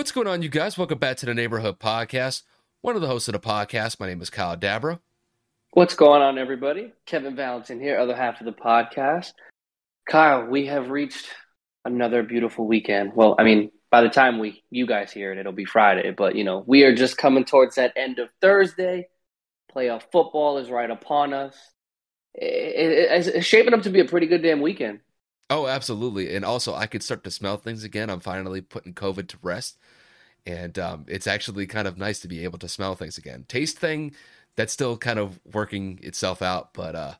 What's going on, you guys? Welcome back to the Neighborhood Podcast. One of the hosts of the podcast. My name is Kyle Dabra. What's going on, everybody? Kevin Valentin here, other half of the podcast. Kyle, we have reached another beautiful weekend. Well, I mean, by the time we you guys hear it, it'll be Friday. But you know, we are just coming towards that end of Thursday. Playoff football is right upon us. It, it, it's shaping up to be a pretty good damn weekend. Oh, absolutely. And also, I could start to smell things again. I'm finally putting COVID to rest. And um, it's actually kind of nice to be able to smell things again. Taste thing, that's still kind of working itself out. But uh,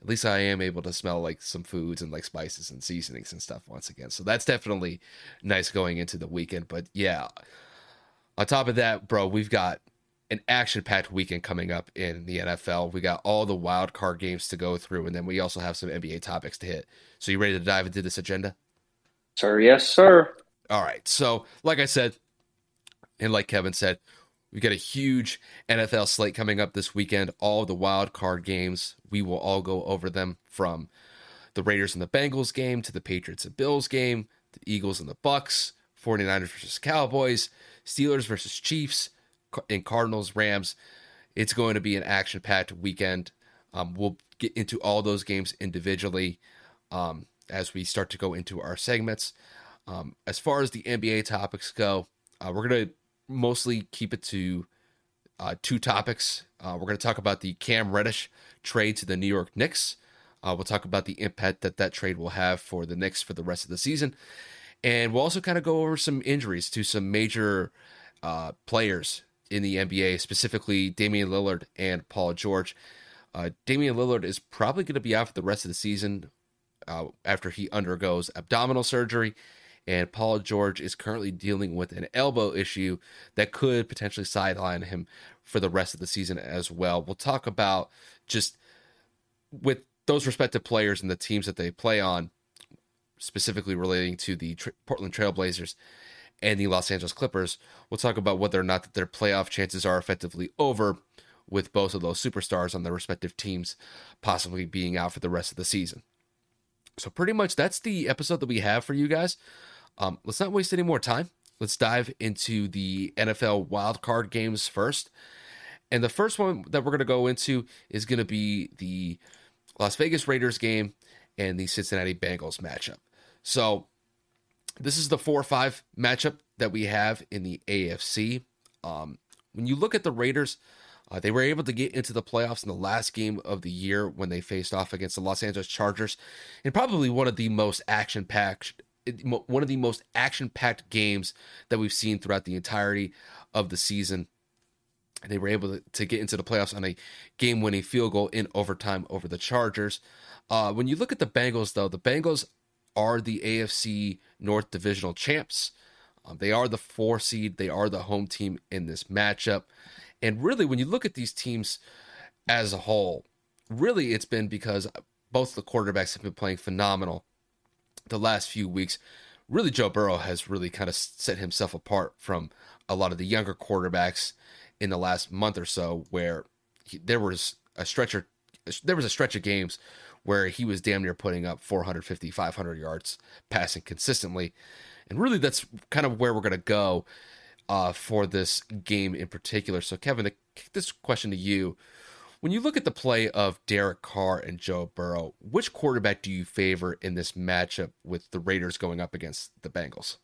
at least I am able to smell like some foods and like spices and seasonings and stuff once again. So that's definitely nice going into the weekend. But yeah, on top of that, bro, we've got an action packed weekend coming up in the NFL. We got all the wild card games to go through, and then we also have some NBA topics to hit. So, you ready to dive into this agenda? Sir, yes, sir. All right. So, like I said, and like Kevin said, we've got a huge NFL slate coming up this weekend. All the wild card games. We will all go over them from the Raiders and the Bengals game to the Patriots and Bills game, the Eagles and the Bucs, 49ers versus Cowboys, Steelers versus Chiefs and Cardinals, Rams. It's going to be an action packed weekend. Um, we'll get into all those games individually um, as we start to go into our segments. Um, as far as the NBA topics go, uh, we're going to mostly keep it to uh, two topics. Uh, we're going to talk about the Cam Reddish trade to the New York Knicks. Uh, we'll talk about the impact that that trade will have for the Knicks for the rest of the season. And we'll also kind of go over some injuries to some major uh, players in the NBA, specifically Damian Lillard and Paul George. Uh, Damian Lillard is probably going to be out for the rest of the season uh, after he undergoes abdominal surgery. And Paul George is currently dealing with an elbow issue that could potentially sideline him for the rest of the season as well. We'll talk about just with those respective players and the teams that they play on, specifically relating to the Portland Trailblazers and the Los Angeles Clippers. We'll talk about whether or not that their playoff chances are effectively over with both of those superstars on their respective teams possibly being out for the rest of the season. So pretty much that's the episode that we have for you guys. Um, let's not waste any more time. Let's dive into the NFL wildcard games first. And the first one that we're going to go into is going to be the Las Vegas Raiders game and the Cincinnati Bengals matchup. So this is the four or five matchup that we have in the AFC. Um, when you look at the Raiders, uh, they were able to get into the playoffs in the last game of the year when they faced off against the Los Angeles Chargers, and probably one of the most action packed, one of the most action packed games that we've seen throughout the entirety of the season. They were able to, get into the playoffs on a game winning field goal in overtime over the Chargers. Uh, when you look at the Bengals, though, the Bengals are the AFC North Divisional champs. Um, they are the four seed. They are the home team in this matchup. And really, when you look at these teams as a whole, really it's been because both the quarterbacks have been playing phenomenal the last few weeks. Really, Joe Burrow has really kind of set himself apart from a lot of the younger quarterbacks in the last month or so, where he, there was a stretcher, there was a stretch of games where he was damn near putting up 450, 500 yards passing consistently. And really, that's kind of where we're going to go uh, for this game in particular. So, Kevin, this question to you. When you look at the play of Derek Carr and Joe Burrow, which quarterback do you favor in this matchup with the Raiders going up against the Bengals?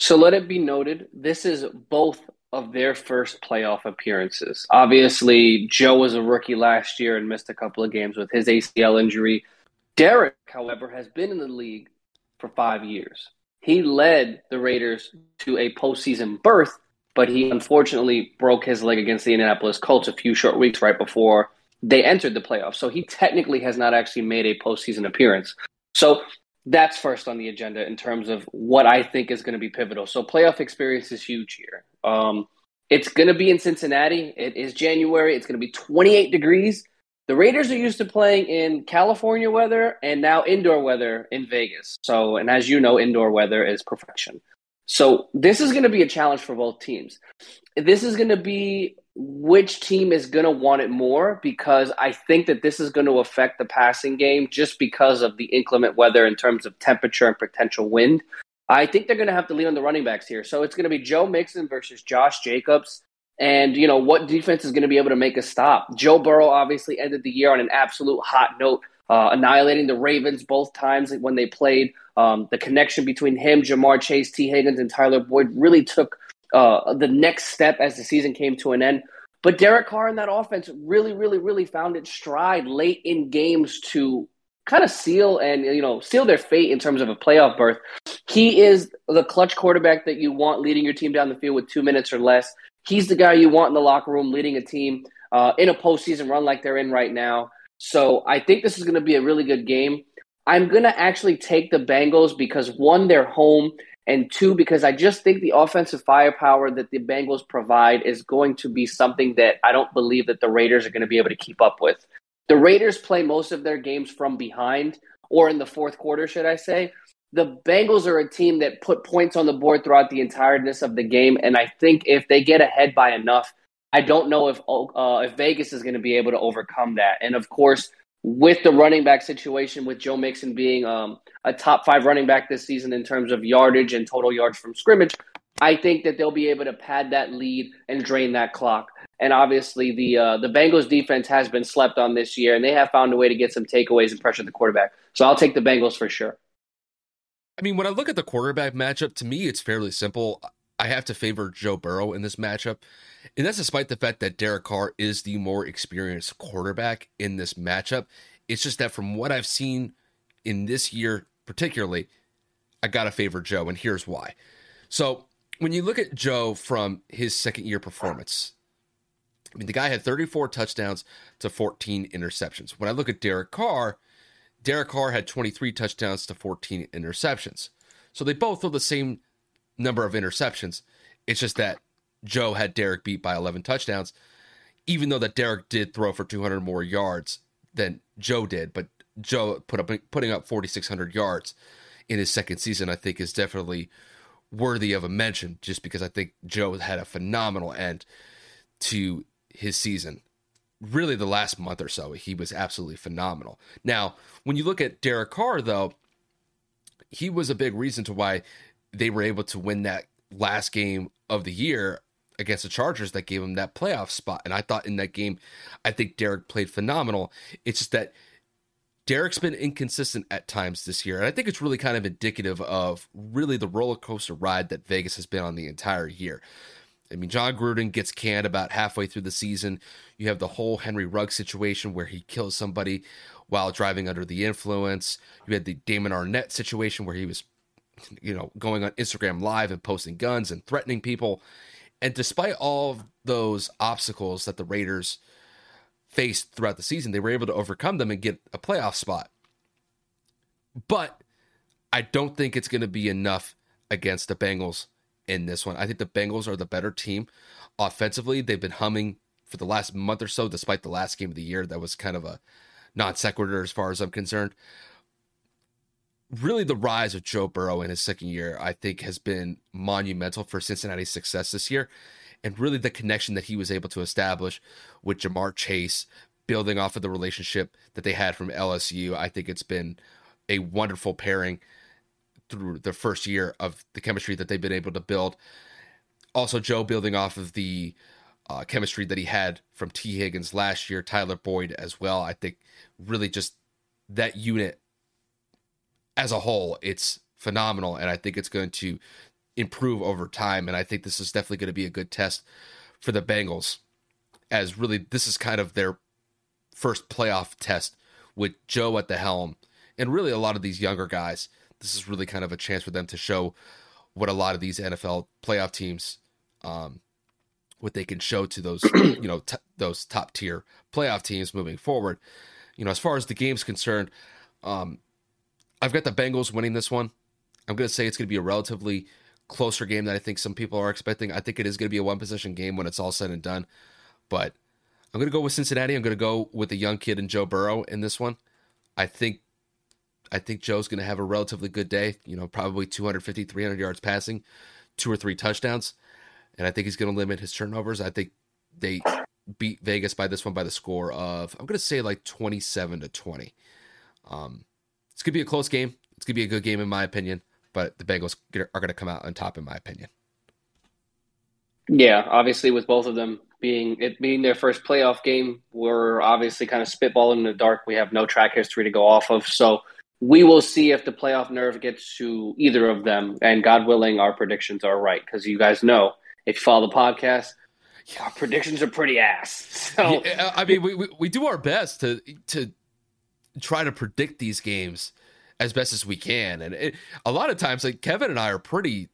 So let it be noted, this is both of their first playoff appearances. Obviously, Joe was a rookie last year and missed a couple of games with his ACL injury. Derek, however, has been in the league for five years. He led the Raiders to a postseason berth, but he unfortunately broke his leg against the Indianapolis Colts a few short weeks right before they entered the playoffs. So he technically has not actually made a postseason appearance. So that's first on the agenda in terms of what I think is going to be pivotal. So playoff experience is huge here. Um, it's going to be in Cincinnati. It is January. It's going to be 28 degrees. The Raiders are used to playing in California weather and now indoor weather in Vegas. So, and as you know, indoor weather is perfection. So this is going to be a challenge for both teams. This is going to be which team is going to want it more because I think that this is going to affect the passing game just because of the inclement weather in terms of temperature and potential wind. I think they're going to have to lean on the running backs here. So it's going to be Joe Mixon versus Josh Jacobs. And, you know, what defense is going to be able to make a stop? Joe Burrow obviously ended the year on an absolute hot note, uh, annihilating the Ravens both times when they played. Um, the connection between him, Ja'Marr Chase, Tee Higgins, and Tyler Boyd really took uh, the next step as the season came to an end. But Derek Carr in that offense really, really, really found its stride late in games to kind of seal and you know seal their fate in terms of a playoff berth. He is the clutch quarterback that you want leading your team down the field with two minutes or less. He's the guy you want in the locker room leading a team uh, in a postseason run like they're in right now. So I think this is going to be a really good game. I'm going to actually take the Bengals because one, they're home, and two, because I just think the offensive firepower that the Bengals provide is going to be something that I don't believe that the Raiders are going to be able to keep up with. The Raiders play most of their games from behind or in the fourth quarter, should I say the Bengals are a team that put points on the board throughout the entireness of the game, and I think if they get ahead by enough, I don't know if uh, if Vegas is going to be able to overcome that. And of course, with the running back situation, with Joe Mixon being um, a top five running back this season in terms of yardage and total yards from scrimmage, I think that they'll be able to pad that lead and drain that clock. And obviously, the uh, the Bengals defense has been slept on this year, and they have found a way to get some takeaways and pressure the quarterback. So I'll take the Bengals for sure. I mean, when I look at the quarterback matchup, to me, it's fairly simple. I have to favor Joe Burrow in this matchup. And that's despite the fact that Derek Carr is the more experienced quarterback in this matchup. It's just that from what I've seen in this year, particularly, I got to favor Joe. And here's why. So when you look at Joe from his second year performance, I mean, the guy had 34 touchdowns to 14 interceptions. When I look at Derek Carr, Derek Carr had 23 touchdowns to 14 interceptions. So they both throw the same number of interceptions. It's just that Joe had Derek beat by 11 touchdowns, even though that Derek did throw for 200 more yards than Joe did. But Joe put up putting up 4,600 yards in his second season. I think is definitely worthy of a mention, just because I think Joe had a phenomenal end to his season really the last month or so, he was absolutely phenomenal. Now, when you look at Derek Carr, though, he was a big reason to why they were able to win that last game of the year against the Chargers that gave him that playoff spot. And I thought in that game, I think Derek played phenomenal. It's just that Derek's been inconsistent at times this year. And I think it's really kind of indicative of really the roller coaster ride that Vegas has been on the entire year. I mean, Jon Gruden gets canned about halfway through the season. You have the whole Henry Ruggs situation where he kills somebody while driving under the influence. You had the Damon Arnette situation where he was, you know, going on Instagram Live and posting guns and threatening people. And despite all of those obstacles that the Raiders faced throughout the season, they were able to overcome them and get a playoff spot. But I don't think it's going to be enough against the Bengals in this one. I think the Bengals are the better team offensively. They've been humming for the last month or so, despite the last game of the year. That was kind of a non sequitur as far as I'm concerned. Really, the rise of Joe Burrow in his second year, I think, has been monumental for Cincinnati's success this year. And really, the connection that he was able to establish with Ja'Marr Chase, building off of the relationship that they had from LSU, I think it's been a wonderful pairing through the first year of the chemistry that they've been able to build. Also, Joe building off of the uh, chemistry that he had from Tee Higgins last year, Tyler Boyd as well. I think really just that unit as a whole, it's phenomenal, and I think it's going to improve over time. And I think this is definitely going to be a good test for the Bengals, as really this is kind of their first playoff test with Joe at the helm, and really a lot of these younger guys this is really kind of a chance for them to show what a lot of these NFL playoff teams, um, what they can show to those, you know, t- those top tier playoff teams moving forward. You know, as far as the game's concerned, um, I've got the Bengals winning this one. I'm going to say it's going to be a relatively closer game than I think some people are expecting. I think it is going to be a one possession game when it's all said and done. But I'm going to go with Cincinnati. I'm going to go with the young kid and Joe Burrow in this one. I think I think Joe's going to have a relatively good day, you know, probably 250, 300 yards passing, two or three touchdowns. And I think he's going to limit his turnovers. I think they beat Vegas by this one by the score of, I'm going to say like 27 to 20. Um, it's going to be a close game. It's going to be a good game, in my opinion. but the Bengals are going to come out on top, in my opinion. Yeah, obviously, with both of them being it being their first playoff game, we're obviously kind of spitballing in the dark. We have no track history to go off of, so we will see if the playoff nerve gets to either of them. And God willing, our predictions are right because you guys know if you follow the podcast, our predictions are pretty ass. So yeah, I mean, we, we we do our best to to try to predict these games as best as we can, and it, a lot of times, like Kevin and I are pretty,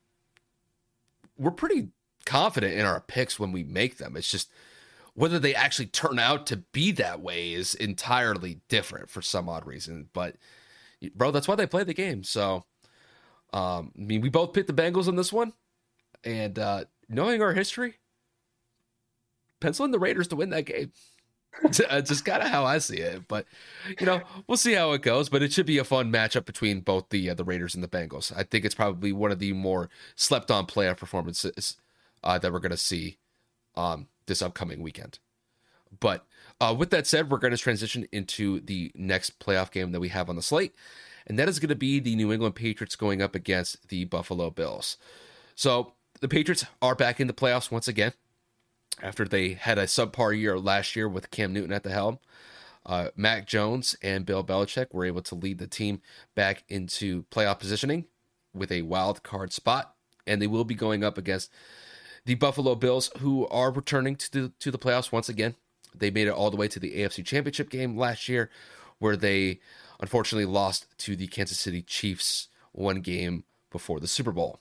we're pretty confident in our picks when we make them. It's just whether they actually turn out to be that way is entirely different for some odd reason. But bro, that's why they play the game. So, um, I mean, we both picked the Bengals on this one, and uh, knowing our history, penciling the Raiders to win that game. It's just kind of how I see it. But you know, we'll see how it goes. But it should be a fun matchup between both the uh, the Raiders and the Bengals. I think it's probably one of the more slept on playoff performances uh, that we're going to see um, this upcoming weekend. But uh, with that said, we're going to transition into the next playoff game that we have on the slate, and that is going to be the New England Patriots going up against the Buffalo Bills. So the Patriots are back in the playoffs once again after they had a subpar year last year with Cam Newton at the helm. Uh, Mac Jones and Bill Belichick were able to lead the team back into playoff positioning with a wild card spot, and they will be going up against the Buffalo Bills, who are returning to the, to the playoffs once again. They made it all the way to the AFC Championship game last year, where they unfortunately lost to the Kansas City Chiefs one game before the Super Bowl.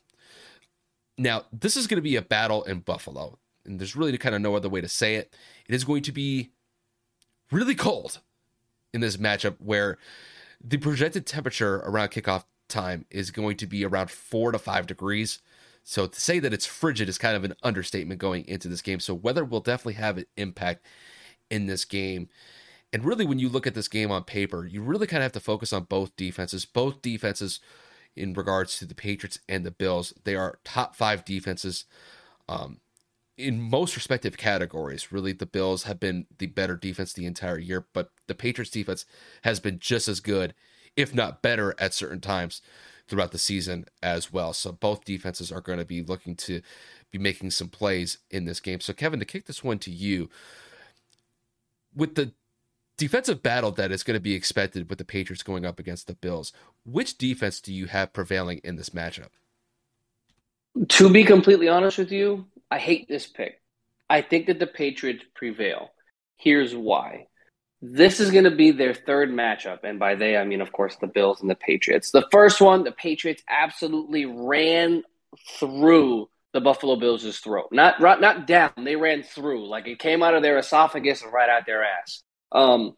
Now, this is going to be a battle in Buffalo, and there's really kind of no other way to say it. It is going to be really cold in this matchup where the projected temperature around kickoff time is going to be around four to five degrees. So to say that it's frigid is kind of an understatement going into this game. So weather will definitely have an impact in this game. And really, when you look at this game on paper, you really kind of have to focus on both defenses. Both defenses, in regards to the Patriots and the Bills, they are top five defenses um, in most respective categories. Really, the Bills have been the better defense the entire year, but the Patriots defense has been just as good, if not better, at certain times throughout the season as well. So both defenses are going to be looking to be making some plays in this game. So Kevin, to kick this one to you, with the defensive battle that is going to be expected with the Patriots going up against the Bills, which defense do you have prevailing in this matchup? To be completely honest with you, I hate this pick. I think that the Patriots prevail. Here's why this is going to be their third matchup. And by they, I mean, of course, the Bills and the Patriots. The first one, the Patriots absolutely ran through the Buffalo Bills' throat. Not, not down, they ran through. Like it came out of their esophagus and right out their ass. Um,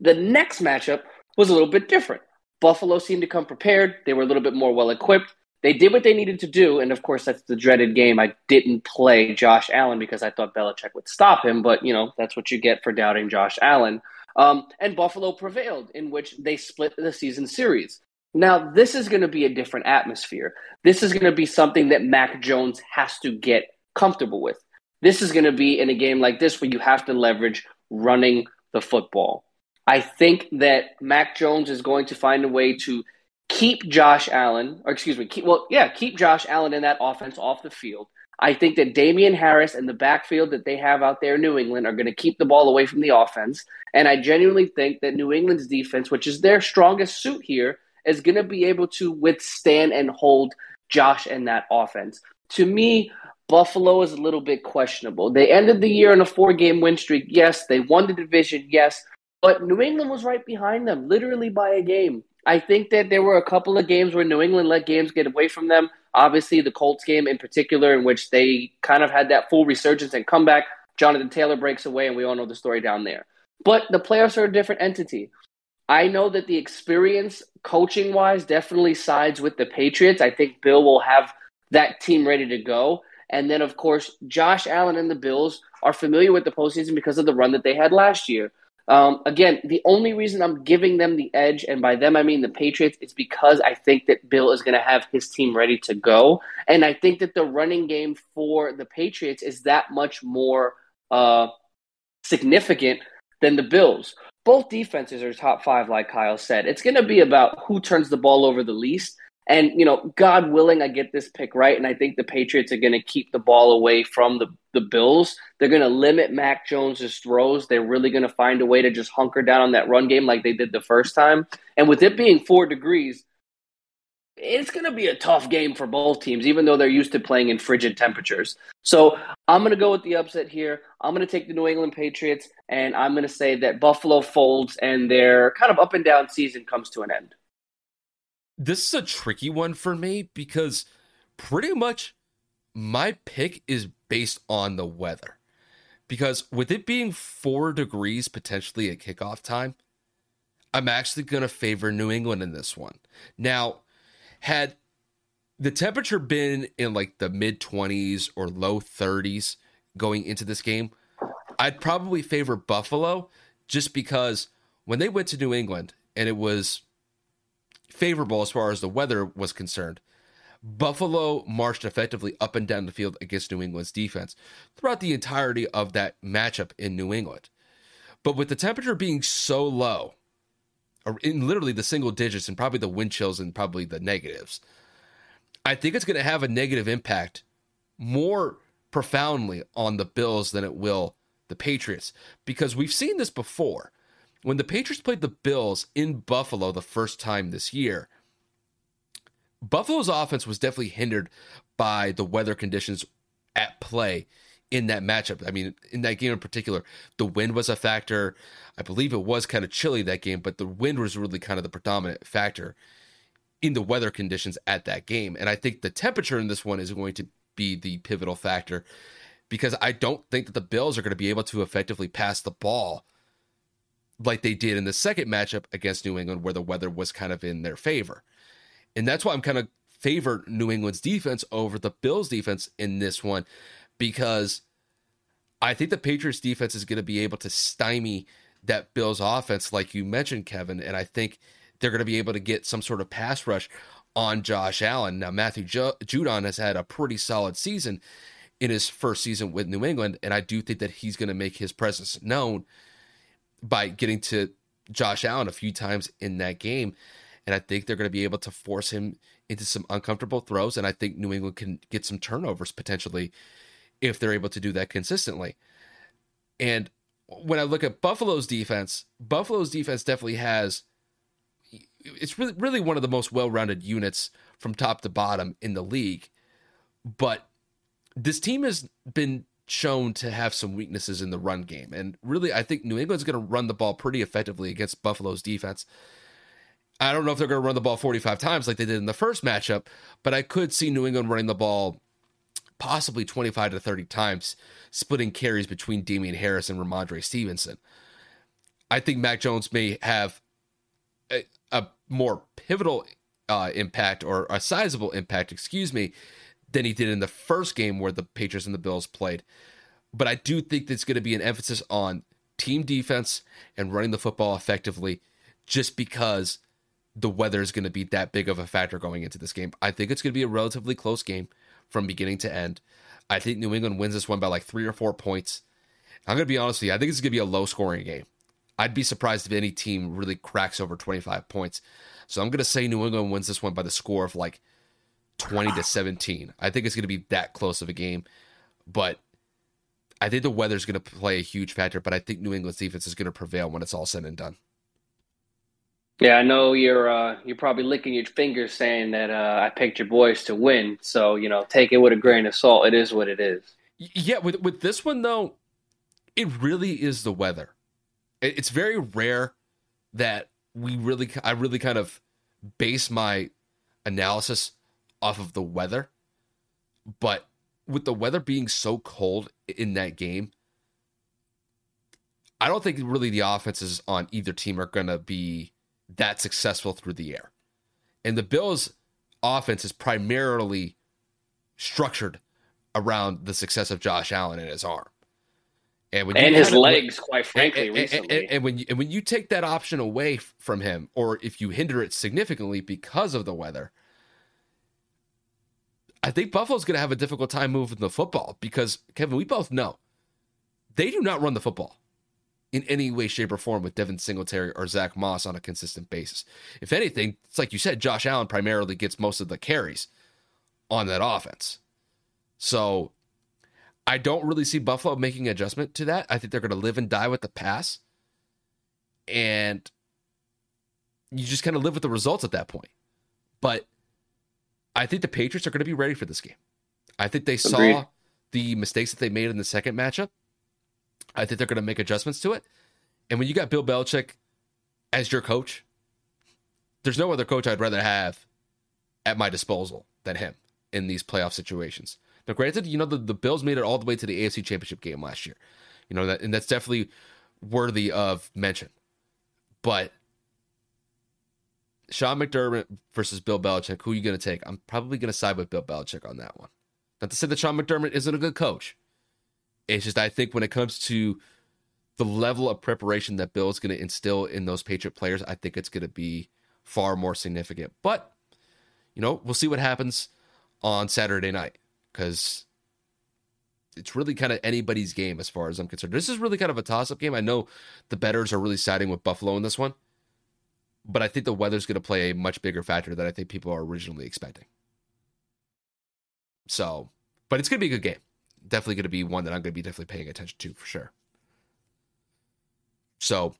the next matchup was a little bit different. Buffalo seemed to come prepared. They were a little bit more well equipped. They did what they needed to do. And of course, that's the dreaded game. I didn't play Josh Allen because I thought Belichick would stop him. But, you know, that's what you get for doubting Josh Allen. Um, and Buffalo prevailed, in which they split the season series. Now, this is going to be a different atmosphere. This is going to be something that Mac Jones has to get comfortable with. This is going to be in a game like this where you have to leverage running the football. I think that Mac Jones is going to find a way to keep Josh Allen, or excuse me, keep, well, yeah, keep Josh Allen in that offense off the field. I think that Damien Harris and the backfield that they have out there in New England are going to keep the ball away from the offense. And I genuinely think that New England's defense, which is their strongest suit here, is going to be able to withstand and hold Josh and that offense. To me, Buffalo is a little bit questionable. They ended the year in a four game win streak. Yes, they won the division. Yes. But New England was right behind them, literally by a game. I think that there were a couple of games where New England let games get away from them. Obviously, the Colts game in particular, in which they kind of had that full resurgence and comeback. Jonathan Taylor breaks away, and we all know the story down there. But the playoffs are a different entity. I know that the experience, coaching wise, definitely sides with the Patriots. I think Bill will have that team ready to go. And then, of course, Josh Allen and the Bills are familiar with the postseason because of the run that they had last year. Um, again, the only reason I'm giving them the edge, and by them I mean the Patriots, is because I think that Bill is going to have his team ready to go. And I think that the running game for the Patriots is that much more uh, significant than the Bills. Both defenses are top five, like Kyle said. It's going to be about who turns the ball over the least. And, you know, God willing, I get this pick right. And I think the Patriots are going to keep the ball away from the, the Bills. They're going to limit Mac Jones's throws. They're really going to find a way to just hunker down on that run game like they did the first time. And with it being four degrees, it's going to be a tough game for both teams, even though they're used to playing in frigid temperatures. So I'm going to go with the upset here. I'm going to take the New England Patriots, and I'm going to say that Buffalo folds and their kind of up and down season comes to an end. This is a tricky one for me because pretty much my pick is based on the weather. Because with it being four degrees potentially at kickoff time, I'm actually going to favor New England in this one. Now, had the temperature been in like the mid 20s or low 30s going into this game, I'd probably favor Buffalo just because when they went to New England and it was favorable as far as the weather was concerned, Buffalo marched effectively up and down the field against New England's defense throughout the entirety of that matchup in New England. But with the temperature being so low, or in literally the single digits and probably the wind chills and probably the negatives. I think it's going to have a negative impact more profoundly on the Bills than it will the Patriots because we've seen this before. When the Patriots played the Bills in Buffalo the first time this year, Buffalo's offense was definitely hindered by the weather conditions at play in that matchup. I mean, in that game in particular, the wind was a factor. I believe it was kind of chilly that game, but the wind was really kind of the predominant factor in the weather conditions at that game. And I think the temperature in this one is going to be the pivotal factor because I don't think that the Bills are going to be able to effectively pass the ball like they did in the second matchup against New England, where the weather was kind of in their favor. And that's why I'm kind of favor New England's defense over the Bills' defense in this one because I think the Patriots defense is going to be able to stymie that Bills offense, like you mentioned, Kevin. And I think they're going to be able to get some sort of pass rush on Josh Allen. Now, Matthew Judon has had a pretty solid season in his first season with New England. And I do think that he's going to make his presence known by getting to Josh Allen a few times in that game. And I think they're going to be able to force him into some uncomfortable throws. And I think New England can get some turnovers potentially if they're able to do that consistently. And when I look at Buffalo's defense, Buffalo's defense definitely has it's really really one of the most well-rounded units from top to bottom in the league. But this team has been shown to have some weaknesses in the run game. And really I think New England's going to run the ball pretty effectively against Buffalo's defense. I don't know if they're going to run the ball 45 times like they did in the first matchup, but I could see New England running the ball possibly 25 to 30 times, splitting carries between Damien Harris and Rhamondre Stevenson. I think Mac Jones may have a, a more pivotal uh, impact or a sizable impact, excuse me, than he did in the first game where the Patriots and the Bills played. But I do think there's going to be an emphasis on team defense and running the football effectively just because the weather is going to be that big of a factor going into this game. I think it's going to be a relatively close game from beginning to end. I think New England wins this one by like three or four points. I'm going to be honest with you. I think it's going to be a low scoring game. I'd be surprised if any team really cracks over 25 points. So I'm going to say New England wins this one by the score of like 20 to 17. I think it's going to be that close of a game. But I think the weather's going to play a huge factor. But I think New England's defense is going to prevail when it's all said and done. Yeah, I know you're uh, you're probably licking your fingers saying that uh, I picked your boys to win. So you know, take it with a grain of salt. It is what it is. Yeah, with with this one though, it really is the weather. It's very rare that we really, I really kind of base my analysis off of the weather, but with the weather being so cold in that game, I don't think really the offenses on either team are going to be that successful through the air. And the Bills' offense is primarily structured around the success of Josh Allen and his arm. And, when and his legs, quite frankly, and, and, and, and, when you, and when you take that option away from him, or if you hinder it significantly because of the weather, I think Buffalo's going to have a difficult time moving the football because Kevin, we both know they do not run the football in any way, shape, or form with Devin Singletary or Zach Moss on a consistent basis. If anything, it's like you said, Josh Allen primarily gets most of the carries on that offense. So I don't really see Buffalo making adjustment to that. I think they're going to live and die with the pass. And you just kind of live with the results at that point. But I think the Patriots are going to be ready for this game. I think they Agreed. saw the mistakes that they made in the second matchup. I think they're going to make adjustments to it. And when you got Bill Belichick as your coach, there's no other coach I'd rather have at my disposal than him in these playoff situations. Now, granted, you know the, the Bills made it all the way to the AFC Championship game last year, you know that, and that's definitely worthy of mention. But Sean McDermott versus Bill Belichick, who are you going to take? I'm probably going to side with Bill Belichick on that one. Not to say that Sean McDermott isn't a good coach. It's just I think when it comes to the level of preparation that Bill is going to instill in those Patriot players, I think it's going to be far more significant. But you know, we'll see what happens on Saturday night because it's really kind of anybody's game as far as I'm concerned. This is really kind of a toss-up game. I know the bettors are really siding with Buffalo in this one, but I think the weather's going to play a much bigger factor than I think people are originally expecting. So, but it's going to be a good game definitely going to be one that I'm going to be definitely paying attention to for sure. So,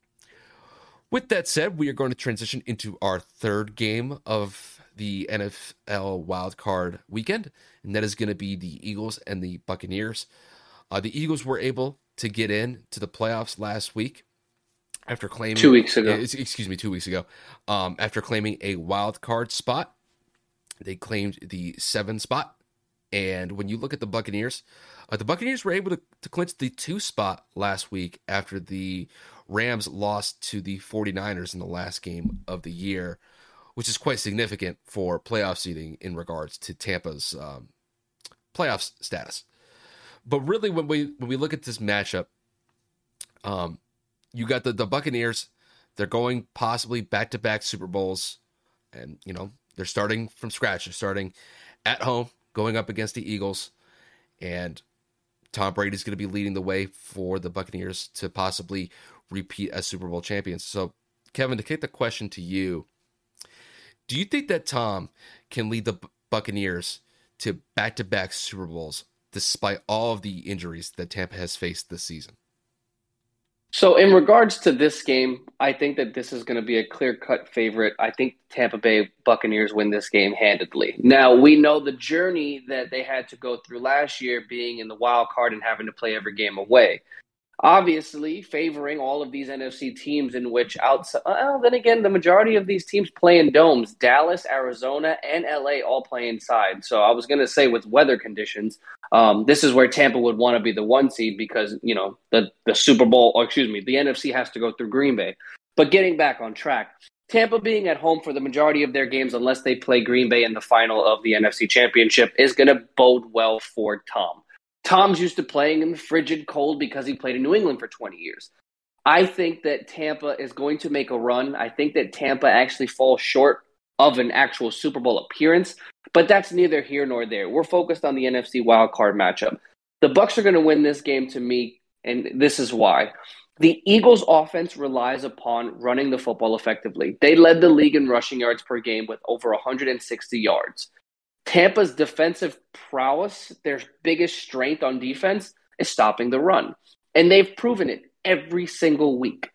with that said, we are going to transition into our third game of the NFL wildcard weekend, and that is going to be the Eagles and the Buccaneers. Uh, the Eagles were able to get in to the playoffs last week after claiming two weeks ago. Excuse me, two weeks ago. Um, after claiming a wild card spot, they claimed the seven spot. And when you look at the Buccaneers, uh, the Buccaneers were able to, to clinch the two spot last week after the Rams lost to the 49ers in the last game of the year, which is quite significant for playoff seeding in regards to Tampa's um, playoff status. But really, when we when we look at this matchup, um, you got the the Buccaneers. They're going possibly back to back Super Bowls, and you know they're starting from scratch. They're starting at home, going up against the Eagles, and Tom Brady is going to be leading the way for the Buccaneers to possibly repeat as Super Bowl champions. So, Kevin, to kick the question to you, do you think that Tom can lead the Buccaneers to back to back Super Bowls despite all of the injuries that Tampa has faced this season? So, in regards to this game, I think that this is going to be a clear cut favorite. I think Tampa Bay Buccaneers win this game handedly. Now, we know the journey that they had to go through last year being in the wild card and having to play every game away obviously favoring all of these NFC teams in which outside well, then again the majority of these teams play in domes. Dallas Arizona and LA all play inside. So I was going to say with weather conditions um, this is where Tampa would want to be the one seed because you know the the Super Bowl or excuse me the NFC has to go through Green Bay. But getting back on track Tampa being at home for the majority of their games unless they play Green Bay in the final of the NFC Championship is going to bode well for Tom Tom's used to playing in the frigid cold because he played in New England for 20 years. I think that Tampa is going to make a run. I think that Tampa actually falls short of an actual Super Bowl appearance, but that's neither here nor there. We're focused on the NFC wild card matchup. The Bucs are going to win this game to me, and this is why. The Eagles' offense relies upon running the football effectively. They led the league in rushing yards per game with over 160 yards. Tampa's defensive prowess, their biggest strength on defense, is stopping the run. And they've proven it every single week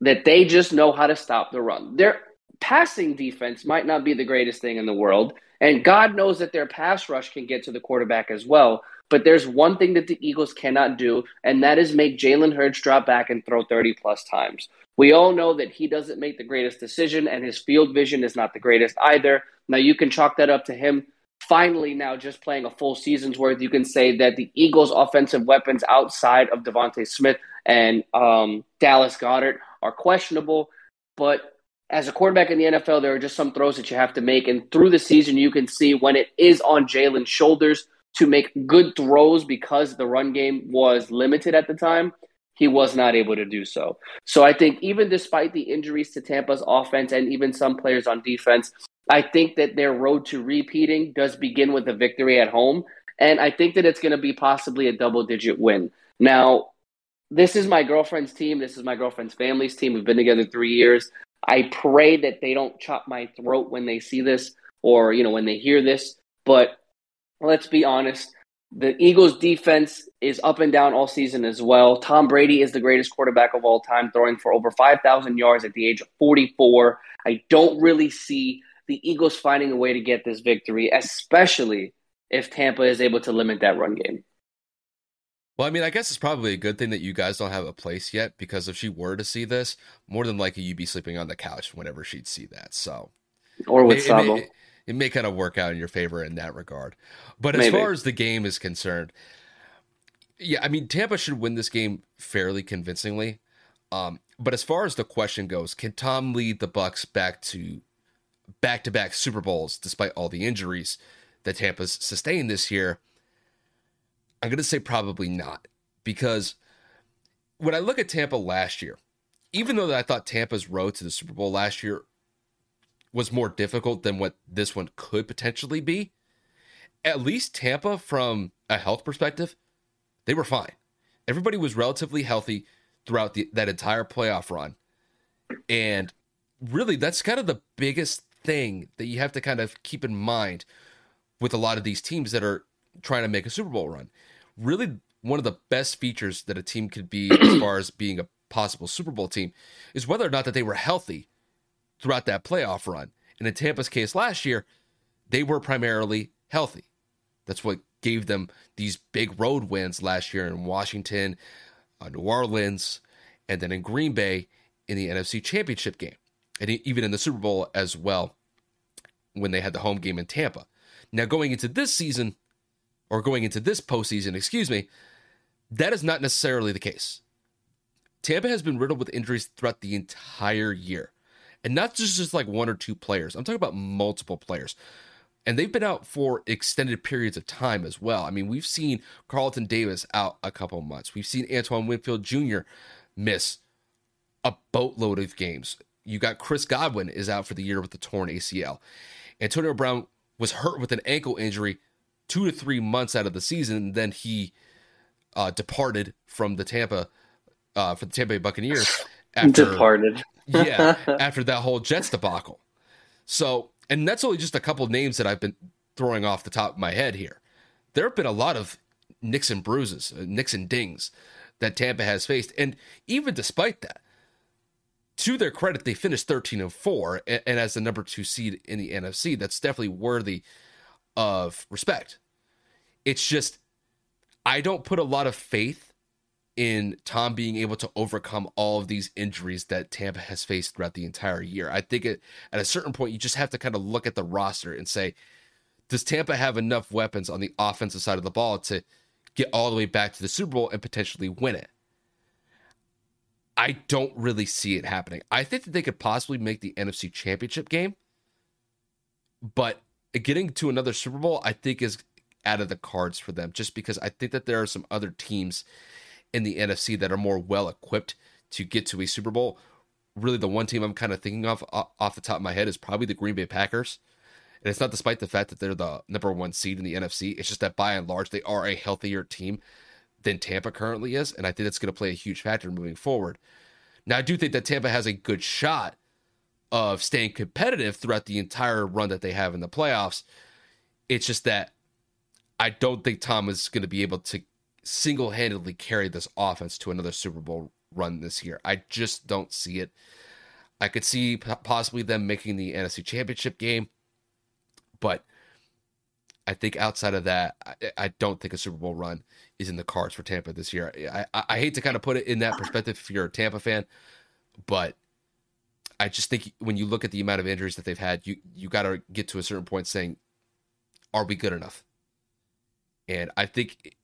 that they just know how to stop the run. Their passing defense might not be the greatest thing in the world. And God knows that their pass rush can get to the quarterback as well. But there's one thing that the Eagles cannot do, and that is make Jalen Hurts drop back and throw 30 plus times. We all know that he doesn't make the greatest decision, and his field vision is not the greatest either. Now, you can chalk that up to him finally now just playing a full season's worth, you can say that the Eagles' offensive weapons outside of DeVonta Smith and um, Dallas Goedert are questionable. But as a quarterback in the NFL, there are just some throws that you have to make. And through the season, you can see when it is on Jalen's shoulders to make good throws because the run game was limited at the time. He was not able to do so. So I think even despite the injuries to Tampa's offense and even some players on defense, I think that their road to repeating does begin with a victory at home. And I think that it's going to be possibly a double digit win. Now, this is my girlfriend's team. This is my girlfriend's family's team. We've been together three years. I pray that they don't chop my throat when they see this or, you know, when they hear this. But let's be honest. The Eagles defense is up and down all season as well. Tom Brady is the greatest quarterback of all time, throwing for over 5,000 yards at the age of 44. I don't really see the Eagles finding a way to get this victory, especially if Tampa is able to limit that run game. Well, I mean, I guess it's probably a good thing that you guys don't have a place yet because if she were to see this, more than likely you'd be sleeping on the couch whenever she'd see that. So, or with it, Sabo. It may, it may kind of work out in your favor in that regard. But Maybe. as far as the game is concerned, yeah, I mean, Tampa should win this game fairly convincingly. Um, but as far as the question goes, can Tom lead the Bucs back to back to back Super Bowls despite all the injuries that Tampa's sustained this year? I'm going to say probably not because when I look at Tampa last year, even though I thought Tampa's road to the Super Bowl last year was more difficult than what this one could potentially be, at least Tampa, from a health perspective, they were fine. Everybody was relatively healthy throughout the, that entire playoff run. And really, that's kind of the biggest thing that you have to kind of keep in mind with a lot of these teams that are trying to make a Super Bowl run really one of the best features that a team could be as far as being a possible Super Bowl team is whether or not that they were healthy throughout that playoff run. And in Tampa's case last year, they were primarily healthy. That's what gave them these big road wins last year in Washington, uh, New Orleans, and then in Green Bay in the NFC Championship game, and even in the Super Bowl as well when they had the home game in Tampa. Now, going into this season, or going into this postseason, excuse me, that is not necessarily the case. Tampa has been riddled with injuries throughout the entire year. And not just, just like one or two players. I'm talking about multiple players. And they've been out for extended periods of time as well. I mean, we've seen Carlton Davis out a couple months. We've seen Antoine Winfield Jr. miss a boatload of games. You got Chris Godwin is out for the year with the torn ACL. Antonio Brown was hurt with an ankle injury two to three months out of the season. Then he uh, departed from the Tampa uh, for the Tampa Bay Buccaneers. After, departed. yeah, after that whole Jets debacle. So, and that's only just a couple names that I've been throwing off the top of my head here. There have been a lot of nicks and bruises, uh, nicks and dings that Tampa has faced, and even despite that, to their credit, they finished 13 and 4 and, as the number 2 seed in the NFC. That's definitely worthy of respect. It's just I don't put a lot of faith in Tom being able to overcome all of these injuries that Tampa has faced throughout the entire year. I think it, at a certain point you just have to kind of look at the roster and say, does Tampa have enough weapons on the offensive side of the ball to get all the way back to the Super Bowl and potentially win it? I don't really see it happening. I think that they could possibly make the NFC Championship game, but getting to another Super Bowl, I think is out of the cards for them, just because I think that there are some other teams in the NFC that are more well equipped to get to a Super Bowl. Really, the one team I'm kind of thinking of off the top of my head is probably the Green Bay Packers. And it's not despite the fact that they're the number one seed in the NFC. It's just that by and large, they are a healthier team than Tampa currently is. And I think that's going to play a huge factor moving forward. Now, I do think that Tampa has a good shot of staying competitive throughout the entire run that they have in the playoffs. It's just that I don't think Tom is going to be able to single handedly carry this offense to another Super Bowl run this year. I just don't see it. I could see possibly them making the NFC Championship game, but I think outside of that, I, I, don't think a Super Bowl run is in the cards for Tampa this year. I, I, I hate to kind of put it in that perspective if you're a Tampa fan, but I just think when you look at the amount of injuries that they've had, you you got to get to a certain point saying, "Are we good enough?" And I think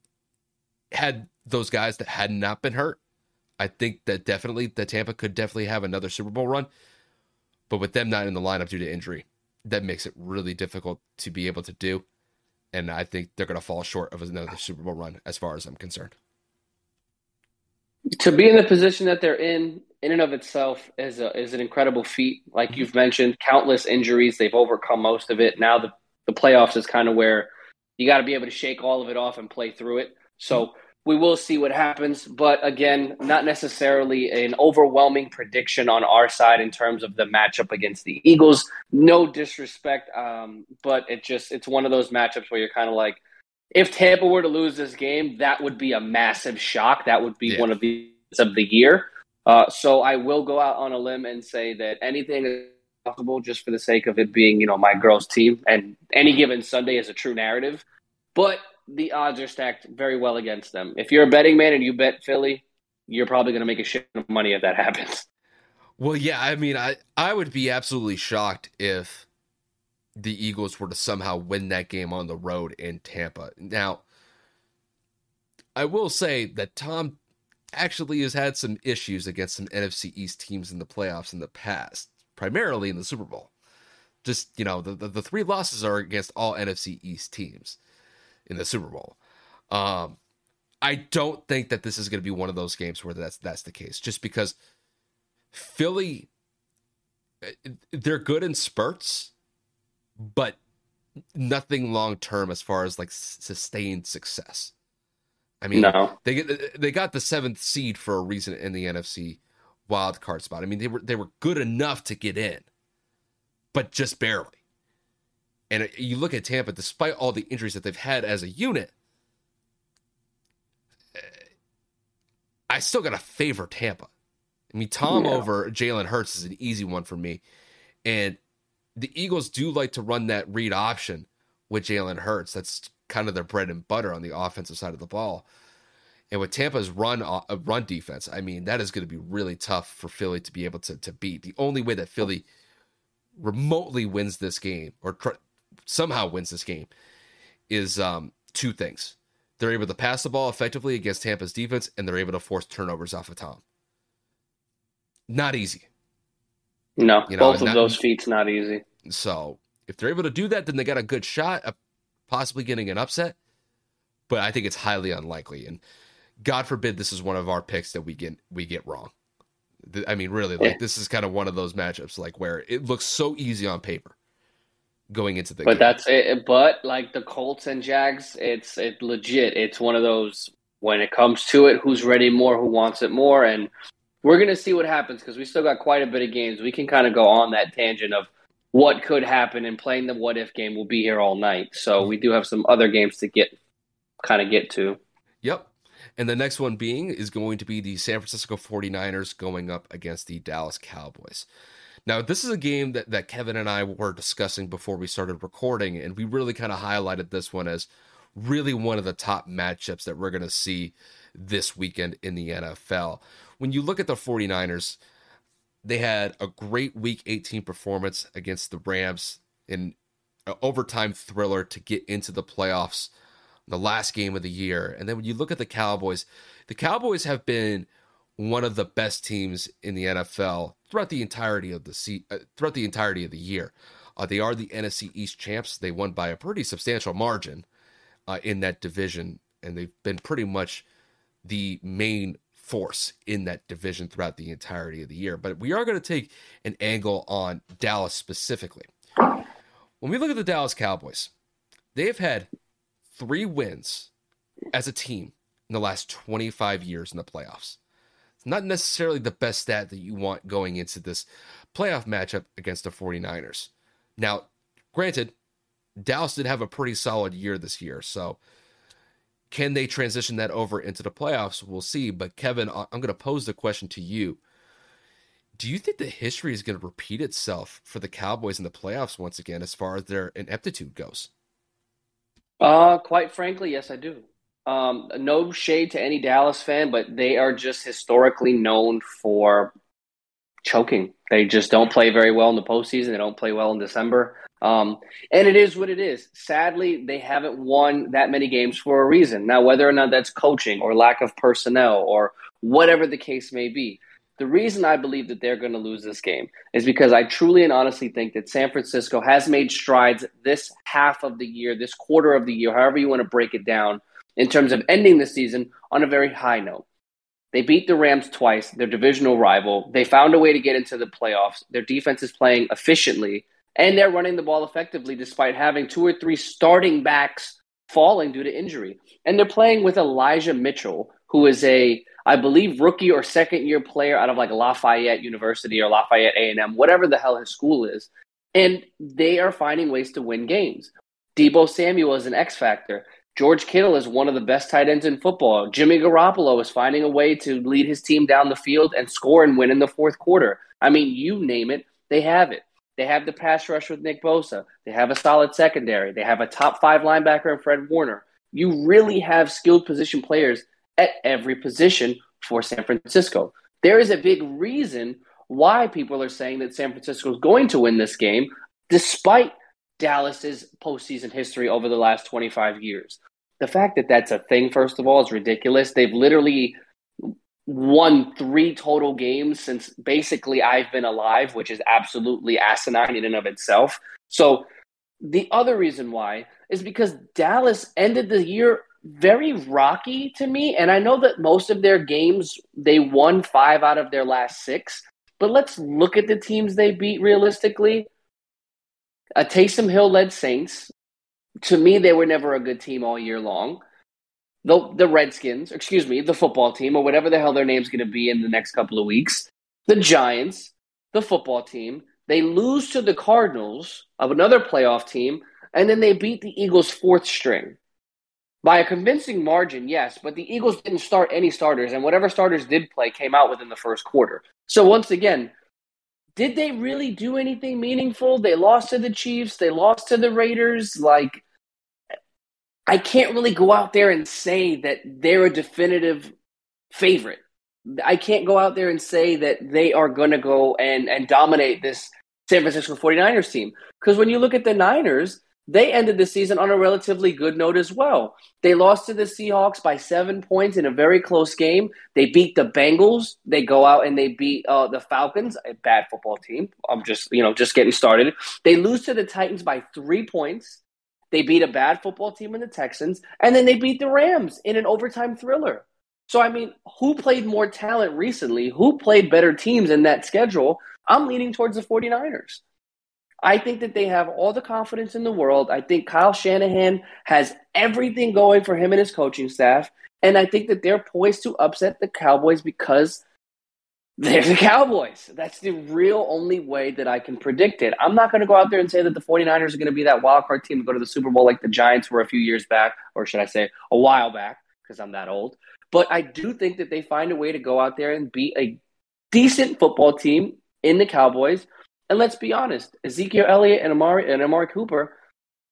had those guys that had not been hurt, I think that definitely that Tampa could definitely have another Super Bowl run. But with them not in the lineup due to injury, that makes it really difficult to be able to do. And I think they're going to fall short of another Super Bowl run, as far as I'm concerned. To be in the position that they're in in and of itself is a, is an incredible feat. Like you've mentioned, countless injuries. They've overcome most of it. Now the the playoffs is kind of where you got to be able to shake all of it off and play through it. So we will see what happens. But again, not necessarily an overwhelming prediction on our side in terms of the matchup against the Eagles. No disrespect, um, but it just it's one of those matchups where you're kind of like, if Tampa were to lose this game, that would be a massive shock. That would be yeah. one of the of the year. Uh, so I will go out on a limb and say that anything is possible just for the sake of it being, you know, my girls' team, and any given Sunday is a true narrative. But the odds are stacked very well against them. If you're a betting man and you bet Philly, you're probably going to make a shit of money if that happens. Well, yeah, I mean, I I would be absolutely shocked if the Eagles were to somehow win that game on the road in Tampa. Now, I will say that Tom actually has had some issues against some NFC East teams in the playoffs in the past, primarily in the Super Bowl. Just, you know, the, the, the three losses are against all NFC East teams in the Super Bowl. Um, I don't think that this is going to be one of those games where that's that's the case. Just because Philly, they're good in spurts, but nothing long term as far as like sustained success. I mean, no. they get they got the seventh seed for a reason in the NFC wild card spot. I mean, they were they were good enough to get in, but just barely. And you look at Tampa, despite all the injuries that they've had as a unit, I still got to favor Tampa. I mean, Tom yeah. over Jalen Hurts is an easy one for me. And the Eagles do like to run that read option with Jalen Hurts. That's kind of their bread and butter on the offensive side of the ball. And with Tampa's run uh, run defense, I mean, that is going to be really tough for Philly to be able to, to beat. The only way that Philly remotely wins this game or tr- somehow wins this game is um, two things. They're able to pass the ball effectively against Tampa's defense, and they're able to force turnovers off of Tom. Not easy. No, you know, both of not, those feats not easy. So if they're able to do that, then they got a good shot of possibly getting an upset. But I think it's highly unlikely. And God forbid this is one of our picks that we get we get wrong. I mean, really, like yeah. this is kind of one of those matchups, like where it looks so easy on paper, going into the but game. that's it but like the colts and jags it's it legit it's one of those when it comes to it who's ready more who wants it more and we're going to see what happens because we still got quite a bit of games we can kind of go on that tangent of what could happen and playing the what if game will be here all night so we do have some other games to get kind of get to yep and the next one being is going to be the San Francisco 49ers going up against the Dallas Cowboys. Now, this is a game that, that Kevin and I were discussing before we started recording, and we really kind of highlighted this one as really one of the top matchups that we're going to see this weekend in the NFL. When you look at the 49ers, they had a great week 18 performance against the Rams in an overtime thriller to get into the playoffs the last game of the year. And then when you look at the Cowboys, the Cowboys have been one of the best teams in the NFL throughout the entirety of the se- uh, throughout the entirety of the year. Uh, they are the NFC East champs. They won by a pretty substantial margin uh, in that division, and they've been pretty much the main force in that division throughout the entirety of the year. But we are going to take an angle on Dallas specifically. When we look at the Dallas Cowboys, they have had three wins as a team in the last 25 years in the playoffs. It's not necessarily the best stat that you want going into this playoff matchup against the 49ers. Now, granted, Dallas did have a pretty solid year this year, so can they transition that over into the playoffs? We'll see. But Kevin, I'm going to pose the question to you. Do you think the history is going to repeat itself for the Cowboys in the playoffs once again as far as their ineptitude goes? Uh, quite frankly, yes, I do. Um, no shade to any Dallas fan, but they are just historically known for choking. They just don't play very well in the postseason. They don't play well in December. Um, and it is what it is. Sadly, they haven't won that many games for a reason. Now, whether or not that's coaching or lack of personnel or whatever the case may be, the reason I believe that they're going to lose this game is because I truly and honestly think that San Francisco has made strides this half of the year, this quarter of the year, however you want to break it down, in terms of ending the season on a very high note. They beat the Rams twice, their divisional rival. They found a way to get into the playoffs. Their defense is playing efficiently, and they're running the ball effectively despite having two or three starting backs falling due to injury. And they're playing with Elijah Mitchell, who is a, I believe, rookie or second year player out of like Lafayette University or Lafayette A&M, whatever the hell his school is. And they are finding ways to win games. Deebo Samuel is an X factor. George Kittle is one of the best tight ends in football. Jimmy Garoppolo is finding a way to lead his team down the field and score and win in the fourth quarter. I mean, you name it, they have it. They have the pass rush with Nick Bosa. They have a solid secondary. They have a top five linebacker in Fred Warner. You really have skilled position players at every position for San Francisco. There is a big reason why people are saying that San Francisco is going to win this game, despite Dallas's postseason history over the last 25 years. The fact that that's a thing, first of all, is ridiculous. They've literally won three total games since basically I've been alive, which is absolutely asinine in and of itself. So the other reason why is because Dallas ended the year very rocky to me. And I know that most of their games, they won five out of their last six. But let's look at the teams they beat realistically. A Taysom Hill led Saints. To me, they were never a good team all year long. The, the Redskins, excuse me, the football team, or whatever the hell their name's going to be in the next couple of weeks. The Giants, the football team. They lose to the Cardinals of another playoff team, and then they beat the Eagles' fourth string by a convincing margin, yes, but the Eagles didn't start any starters, and whatever starters did play came out within the first quarter. So once again, did they really do anything meaningful? They lost to the Chiefs, they lost to the Raiders. Like, I can't really go out there and say that they're a definitive favorite. I can't go out there and say that they are going to go and, and dominate this San Francisco 49ers team. Because when you look at the Niners, they ended the season on a relatively good note as well. They lost to the Seahawks by seven points in a very close game. They beat the Bengals. They go out and they beat uh, the Falcons, a bad football team. I'm just, you know, just getting started. They lose to the Titans by three points. They beat a bad football team in the Texans, and then they beat the Rams in an overtime thriller. So, I mean, who played more talent recently? Who played better teams in that schedule? I'm leaning towards the 49ers. I think that they have all the confidence in the world. I think Kyle Shanahan has everything going for him and his coaching staff. And I think that they're poised to upset the Cowboys because they're the Cowboys. That's the real only way that I can predict it. I'm not going to go out there and say that the 49ers are going to be that wild card team to go to the Super Bowl like the Giants were a few years back, or should I say a while back, because I'm that old. But I do think that they find a way to go out there and beat a decent football team in the Cowboys and let's be honest, Ezekiel Elliott and Amari and Amari Cooper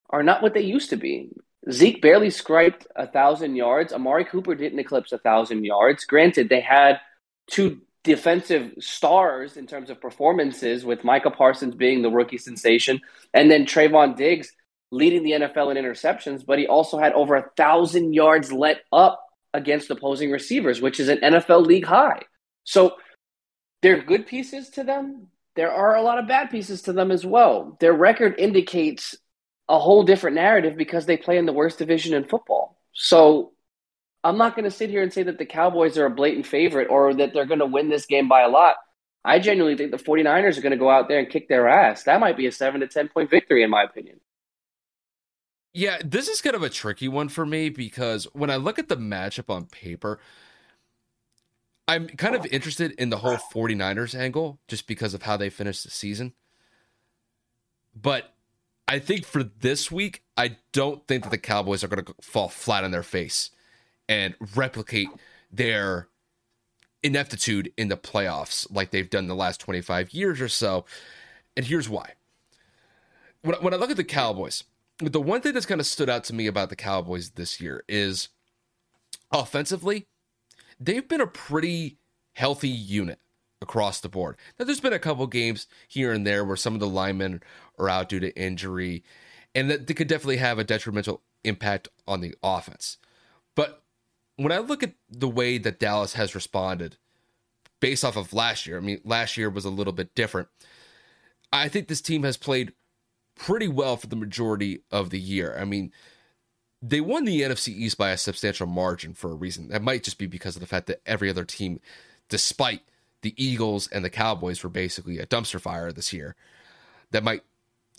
are not what they used to be. Zeke barely scraped a thousand yards. Amari Cooper didn't eclipse a thousand yards. Granted, they had two defensive stars in terms of performances, with Micah Parsons being the rookie sensation, and then Trevon Diggs leading the NFL in interceptions. But he also had over a thousand yards let up against opposing receivers, which is an NFL league high. So they're good pieces to them, there are a lot of bad pieces to them as well. Their record indicates a whole different narrative because they play in the worst division in football. So I'm not going to sit here and say that the Cowboys are a blatant favorite or that they're going to win this game by a lot. I genuinely think the 49ers are going to go out there and kick their ass. That might be a 7 to 10 point victory, in my opinion. Yeah, this is kind of a tricky one for me because when I look at the matchup on paper, I'm kind of interested in the whole 49ers angle just because of how they finished the season. But I think for this week, I don't think that the Cowboys are going to fall flat on their face and replicate their ineptitude in the playoffs like they've done the last 25 years or so. And here's why. When, when I look at the Cowboys, the one thing that's kind of stood out to me about the Cowboys this year is offensively, they've been a pretty healthy unit across the board. Now, there's been a couple games here and there where some of the linemen are out due to injury, and that they could definitely have a detrimental impact on the offense. But when I look at the way that Dallas has responded based off of last year, I mean, last year was a little bit different. I think this team has played pretty well for the majority of the year. I mean, they won the NFC East by a substantial margin for a reason. That might just be because of the fact that every other team, despite the Eagles and the Cowboys, were basically a dumpster fire this year. That might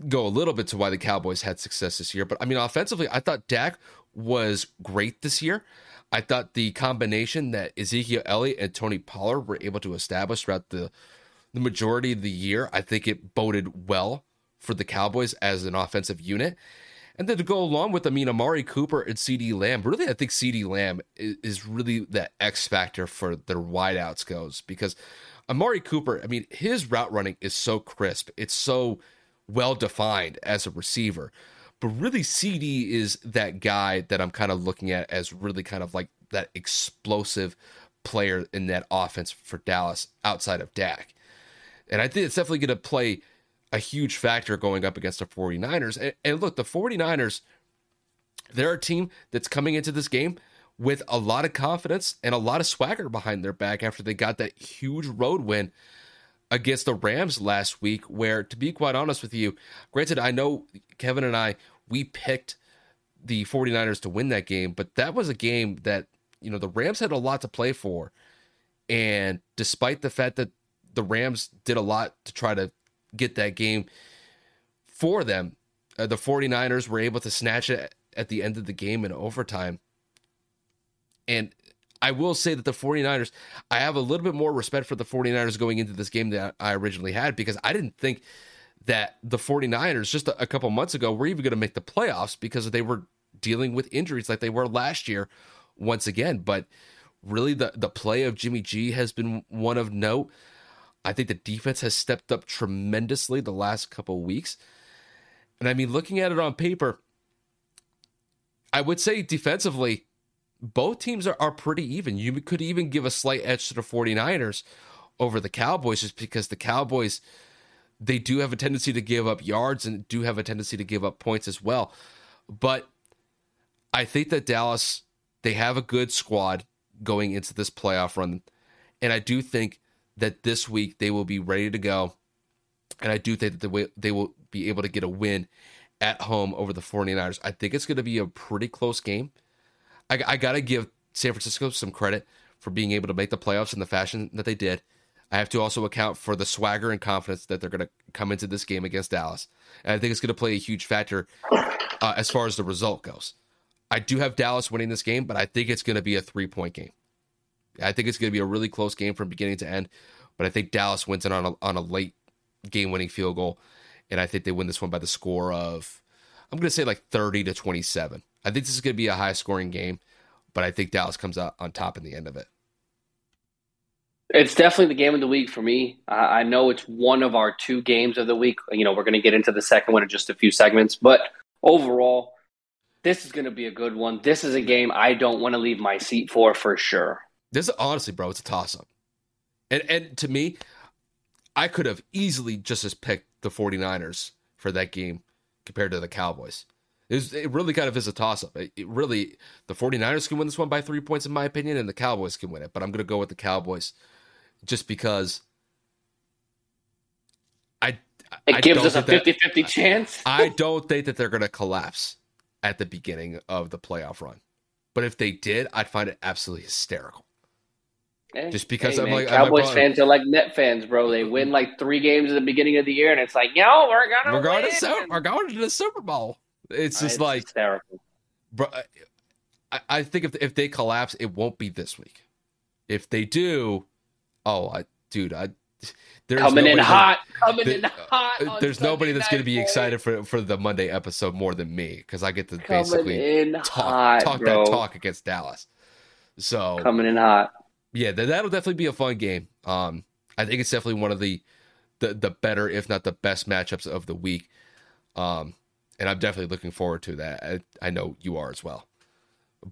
go a little bit to why the Cowboys had success this year. But I mean, offensively, I thought Dak was great this year. I thought the combination that Ezekiel Elliott and Tony Pollard were able to establish throughout the the majority of the year, I think it boded well for the Cowboys as an offensive unit. And then to go along with, I mean, Amari Cooper and CeeDee Lamb, really, I think CeeDee Lamb is, really that X factor for their wideouts goes because Amari Cooper, I mean, his route running is so crisp. It's so well defined as a receiver. But really, CeeDee is that guy that I'm kind of looking at as really kind of like that explosive player in that offense for Dallas outside of Dak. And I think it's definitely going to play a huge factor going up against the 49ers. And, and, look, the 49ers, they're a team that's coming into this game with a lot of confidence and a lot of swagger behind their back after they got that huge road win against the Rams last week, where, to be quite honest with you, granted, I know Kevin and I, we picked the 49ers to win that game, but that was a game that, you know, the Rams had a lot to play for. And despite the fact that the Rams did a lot to try to get that game for them. Uh, the 49ers were able to snatch it at the end of the game in overtime. And I will say that the 49ers, I have a little bit more respect for the 49ers going into this game than I originally had because I didn't think that the 49ers just a, a couple months ago were even going to make the playoffs because they were dealing with injuries like they were last year once again. But really, the, the play of Jimmy G has been one of note. I think the defense has stepped up tremendously the last couple weeks. And I mean, looking at it on paper, I would say defensively, both teams are, are pretty even. You could even give a slight edge to the 49ers over the Cowboys just because the Cowboys they do have a tendency to give up yards and do have a tendency to give up points as well. But I think that Dallas they have a good squad going into this playoff run and I do think that this week they will be ready to go. And I do think that they will be able to get a win at home over the 49ers. I think it's going to be a pretty close game. I, I got to give San Francisco some credit for being able to make the playoffs in the fashion that they did. I have to also account for the swagger and confidence that they're going to come into this game against Dallas. And I think it's going to play a huge factor uh, as far as the result goes. I do have Dallas winning this game, but I think it's going to be a three point game. I think it's going to be a really close game from beginning to end. But I think Dallas wins it on a, on a late game winning field goal. And I think they win this one by the score of, I'm going to say like 30 to 27. I think this is going to be a high scoring game, but I think Dallas comes out on top in the end of it. It's definitely the game of the week for me. I know it's one of our two games of the week. You know, we're going to get into the second one in just a few segments, but overall, this is going to be a good one. This is a game I don't want to leave my seat for for sure. This honestly, bro, it's a toss up. And and to me, I could have easily just as picked the 49ers for that game compared to the Cowboys. It, was, it really kind of is a toss up. It, it, really, the 49ers can win this one by three points, in my opinion, and the Cowboys can win it. But I'm going to go with the Cowboys just because I. It I gives us a 50 50 chance. I don't think that they're going to collapse at the beginning of the playoff run. But if they did, I'd find it absolutely hysterical. Hey, just because hey, I'm man, like Cowboys I'm fans are like net fans, bro. They mm-hmm. win like three games at the beginning of the year, and it's like, yo, we're gonna we're going, to, we're going to the Super Bowl. It's ah, just it's like hysterical, bro. I, I think if if they collapse, it won't be this week. If they do, oh, I, dude, I there's coming in hot, that, coming in uh, hot. There's nobody that's going to be excited for for the Monday episode more than me because I get to coming basically talk hot, talk that talk against Dallas. So coming in hot yeah, that'll definitely be a fun game. Um, I think it's definitely one of the, the the better, if not the best matchups of the week. Um, and I'm definitely looking forward to that. I, I know you are as well.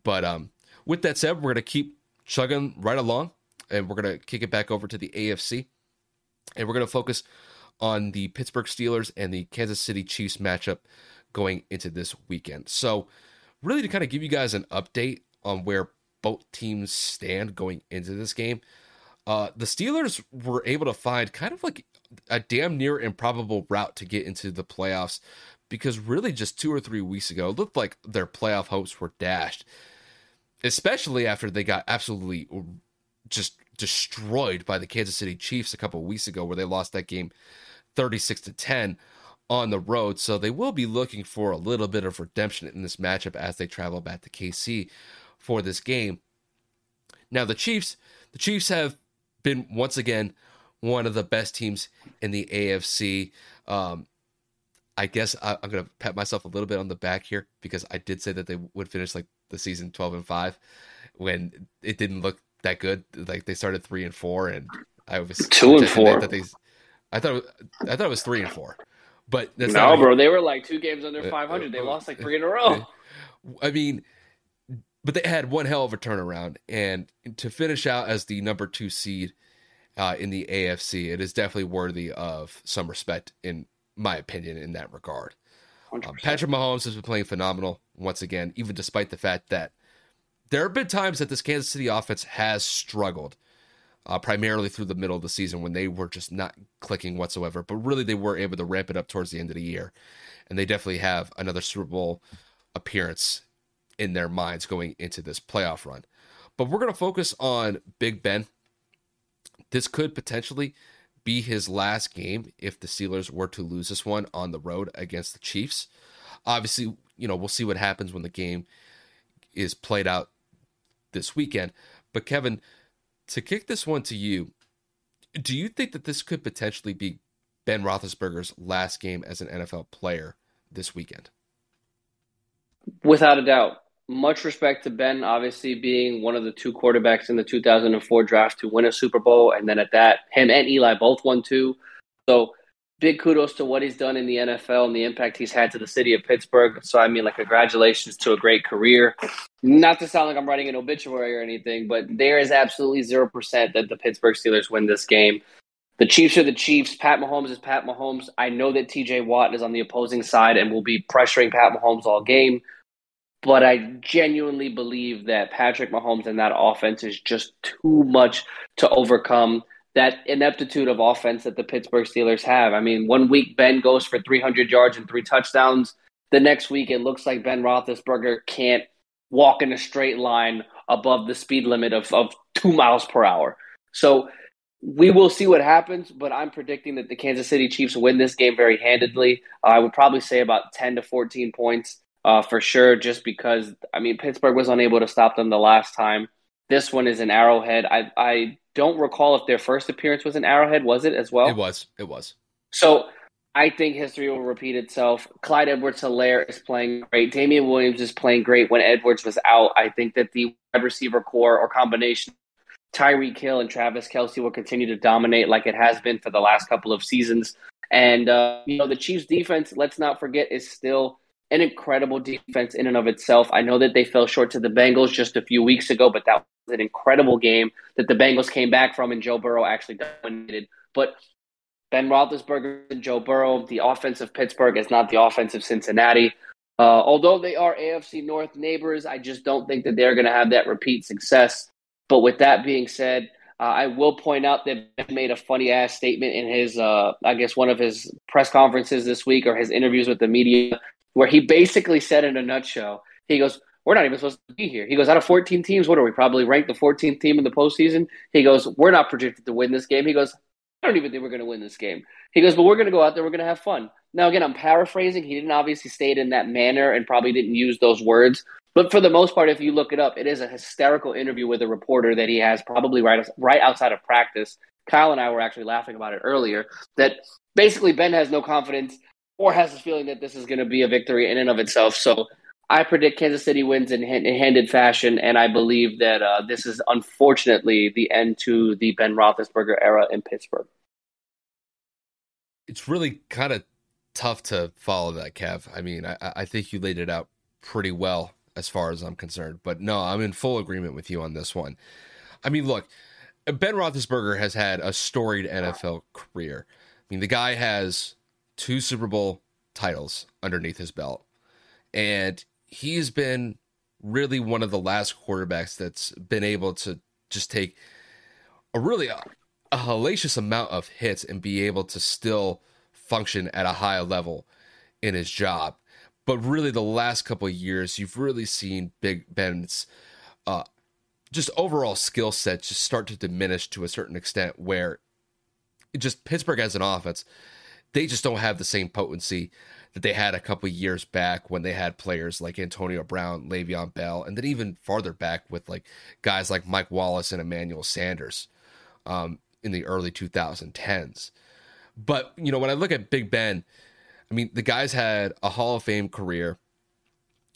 But um, with that said, we're gonna keep chugging right along, and we're gonna kick it back over to the AFC, and we're gonna focus on the Pittsburgh Steelers and the Kansas City Chiefs matchup going into this weekend. So, really, to kind of give you guys an update on where both teams stand going into this game. Uh, the Steelers were able to find kind of like a damn near improbable route to get into the playoffs because really just two or three weeks ago, it looked like their playoff hopes were dashed, especially after they got absolutely just destroyed by the Kansas City Chiefs a couple weeks ago, where they lost that game 36 to 10 on the road, so they will be looking for a little bit of redemption in this matchup as they travel back to KC for this game. Now the Chiefs, the Chiefs have been once again one of the best teams in the AFC. Um, I guess I, am going to pat myself a little bit on the back here because I did say that they would finish like the season 12 and 5 when it didn't look that good. Like they started 3 and 4 and I was 2 and 4. That they, I thought I thought it was 3 and 4. But that's no, bro. They were like two games under 500. They lost like three in a row. I mean, but they had one hell of a turnaround, and to finish out as the number two seed uh, in the AFC, it is definitely worthy of some respect, in my opinion, in that regard. Um, Patrick Mahomes has been playing phenomenal once again, even despite the fact that there have been times that this Kansas City offense has struggled, uh, primarily through the middle of the season when they were just not clicking whatsoever. But really, they were able to ramp it up towards the end of the year, and they definitely have another Super Bowl appearance in their minds going into this playoff run. But we're going to focus on Big Ben this could potentially be his last game if the Steelers were to lose this one on the road against the Chiefs. Obviously, you know, we'll see what happens when the game is played out this weekend. But Kevin, to kick this one to you, do you think that this could potentially be Ben Roethlisberger's last game as an NFL player this weekend? Without a doubt much respect to Ben, obviously being one of the two quarterbacks in the 2004 draft to win a Super Bowl. And then at that, him and Eli both won two. So big kudos to what he's done in the NFL and the impact he's had to the city of Pittsburgh. So, I mean, like, congratulations to a great career. Not to sound like I'm writing an obituary or anything, but there is absolutely 0% that the Pittsburgh Steelers win this game. The Chiefs are the Chiefs. Pat Mahomes is Pat Mahomes. I know that TJ Watt is on the opposing side and will be pressuring Pat Mahomes all game. But I genuinely believe that Patrick Mahomes and that offense is just too much to overcome that ineptitude of offense that the Pittsburgh Steelers have. I mean, one week Ben goes for 300 yards and three touchdowns. The next week, it looks like Ben Roethlisberger can't walk in a straight line above the speed limit of, of two miles per hour. So we will see what happens, but I'm predicting that the Kansas City Chiefs win this game very handedly. I would probably say about 10 to 14 points uh, for sure, just because, I mean, Pittsburgh was unable to stop them the last time. This one is an Arrowhead. I, I don't recall if their first appearance was an Arrowhead. Was it as well? It was. It was. So I think history will repeat itself. Clyde Edwards Helaire is playing great. Damian Williams is playing great when Edwards was out. I think that the wide receiver corps or combination Tyreek Hill and Travis Kelce will continue to dominate like it has been for the last couple of seasons. And, uh, you know, the Chiefs defense, let's not forget, is still an incredible defense in and of itself. I know that they fell short to the Bengals just a few weeks ago, but that was an incredible game that the Bengals came back from and Joe Burrow actually dominated. But Ben Roethlisberger and Joe Burrow, the offense of Pittsburgh is not the offense of Cincinnati. Uh, although they are AFC North neighbors, I just don't think that they're going to have that repeat success. But with that being said, uh, I will point out that Ben made a funny ass statement in his, uh, I guess, one of his press conferences this week or his interviews with the media where he basically said in a nutshell, he goes, We're not even supposed to be here. He goes, Out of 14 teams, what are we? Probably ranked the 14th team in the postseason. He goes, We're not projected to win this game. He goes, I don't even think we're going to win this game. He goes, But we're going to go out there, we're going to have fun. Now, again, I'm paraphrasing. He didn't obviously it in that manner and probably didn't use those words. But for the most part, if you look it up, it is a hysterical interview with a reporter that he has probably right, right outside of practice. Kyle and I were actually laughing about it earlier. That basically Ben has no confidence or has a feeling that this is going to be a victory in and of itself. So I predict Kansas City wins in, in handed fashion, and I believe that uh, this is unfortunately the end to the Ben Roethlisberger era in Pittsburgh. It's really kind of tough to follow that, Kev. I mean, I, I think you laid it out pretty well as far as I'm concerned. But no, I'm in full agreement with you on this one. I mean, look, Ben Roethlisberger has had a storied NFL career. I mean, the guy has two Super Bowl titles underneath his belt. And he's been really one of the last quarterbacks that's been able to just take a really a, a hellacious amount of hits and be able to still function at a high level in his job. But really, the last couple years, you've really seen Big Ben's uh, just overall skill set just start to diminish to a certain extent, where just Pittsburgh as an offense they just don't have the same potency that they had a couple years back when they had players like Antonio Brown, Le'Veon Bell, and then even farther back with like guys like Mike Wallace and Emmanuel Sanders um, in the early 2010s. But you know, when I look at Big Ben, I mean, the guy's had a Hall of Fame career.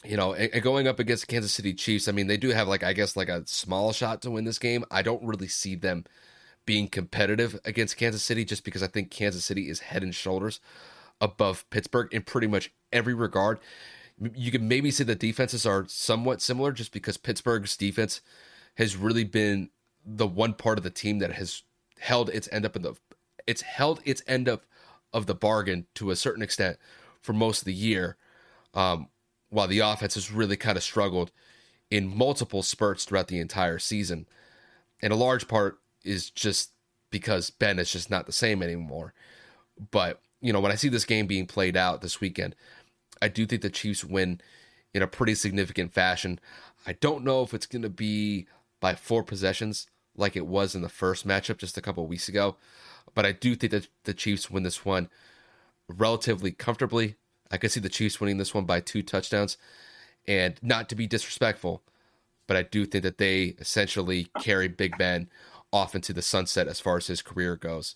You know, and, and going up against the Kansas City Chiefs, I mean, they do have like I guess like a small shot to win this game. I don't really see them being competitive against Kansas City just because I think Kansas City is head and shoulders above Pittsburgh in pretty much every regard. You can maybe say the defenses are somewhat similar just because Pittsburgh's defense has really been the one part of the team that has held its end up in the it's held its end up of the bargain to a certain extent for most of the year. Um, while the offense has really kind of struggled in multiple spurts throughout the entire season. And a large part is just because Ben is just not the same anymore. But, you know, when I see this game being played out this weekend, I do think the Chiefs win in a pretty significant fashion. I don't know if it's going to be by four possessions like it was in the first matchup just a couple weeks ago, but I do think that the Chiefs win this one relatively comfortably. I could see the Chiefs winning this one by two touchdowns. And not to be disrespectful, but I do think that they essentially carry Big Ben off into the sunset as far as his career goes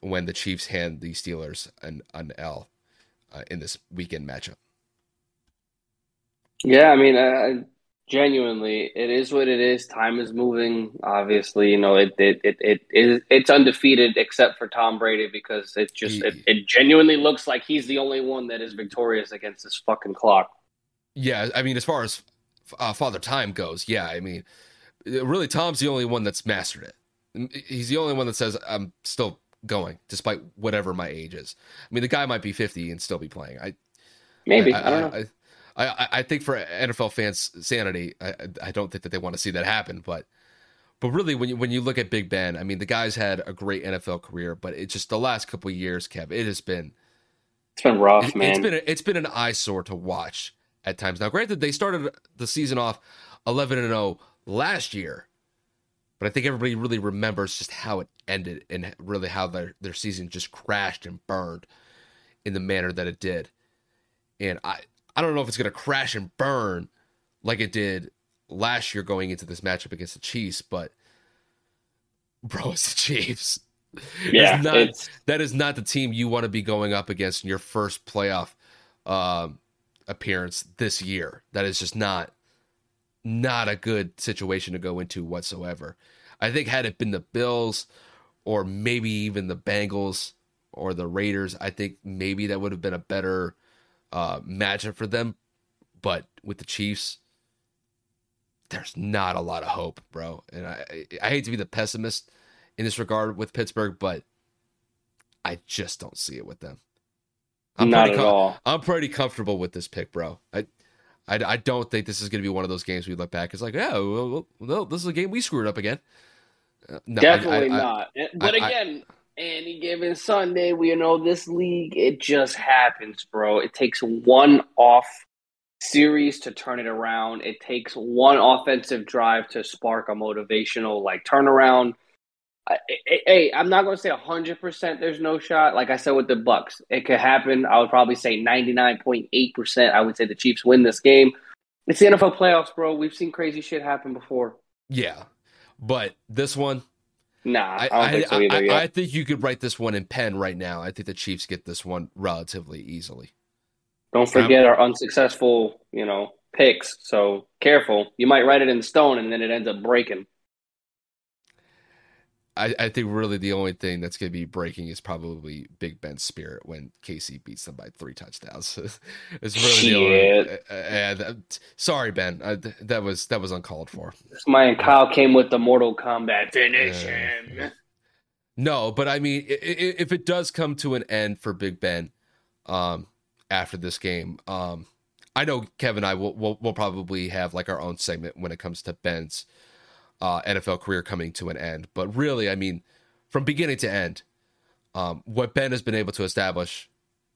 when the Chiefs hand the Steelers an, an L uh, in this weekend matchup. Yeah, I mean, uh, genuinely, it is what it is. Time is moving. Obviously, you know, it it it, it is it's undefeated except for Tom Brady because it just it, it genuinely looks like he's the only one that is victorious against this fucking clock. Yeah, I mean, as far as uh, Father Time goes, yeah, I mean, really, Tom's the only one that's mastered it. He's the only one that says I'm still going despite whatever my age is. I mean, the guy might be 50 and still be playing. I maybe I, I don't know. I, I, I think for NFL fans' sanity, I, I don't think that they want to see that happen. But but really, when you when you look at Big Ben, I mean, the guy's had a great NFL career, but it's just the last couple years, Kev, it has been it's been rough, it, man. It's been a, it's been an eyesore to watch at times. Now, granted, they started the season off 11 and 0 last year, but I think everybody really remembers just how it ended and really how their their season just crashed and burned in the manner that it did. And I I don't know if it's going to crash and burn like it did last year going into this matchup against the Chiefs, but bro, it's the Chiefs. Yeah, not, it's... that is not the team you want to be going up against in your first playoff um, appearance this year. That is just not not a good situation to go into whatsoever. I think had it been the Bills or maybe even the Bengals or the Raiders, I think maybe that would have been a better uh, matchup for them. But with the Chiefs, there's not a lot of hope, bro. And I, I hate to be the pessimist in this regard with Pittsburgh, but I just don't see it with them. I'm not at com- all. I'm pretty comfortable with this pick, bro. I, I, I don't think this is going to be one of those games we look back. It's like, yeah, well, well this is a game we screwed up again. Uh, no, Definitely I, I, not. But again, any given Sunday, we know this league, it just happens, bro. It takes one off series to turn it around. It takes one offensive drive to spark a motivational like turnaround. Hey, I'm not going to say 100% there's no shot. Like I said with the Bucs, it could happen. I would probably say 99.8%. I would say the Chiefs win this game. It's the NFL playoffs, bro. We've seen crazy shit happen before. Yeah. But this one, Nah, I, I, think so either, I, I, think you could write this one in pen right now. I think the Chiefs get this one relatively easily. Don't forget our unsuccessful, you know, picks. So careful. You might write it in stone and then it ends up breaking. I, I think really the only thing that's going to be breaking is probably Big Ben's spirit when KC beats them by three touchdowns. it's really the only. Uh, uh, sorry, Ben. Uh, that was that was uncalled for. My man Kyle came with the Mortal Kombat finish him. No, but I mean, if it does come to an end for Big Ben, um, after this game, um, I know Kevin and I will will we'll probably have like our own segment when it comes to Ben's uh, NFL career coming to an end. But really, I mean, from beginning to end, um, what Ben has been able to establish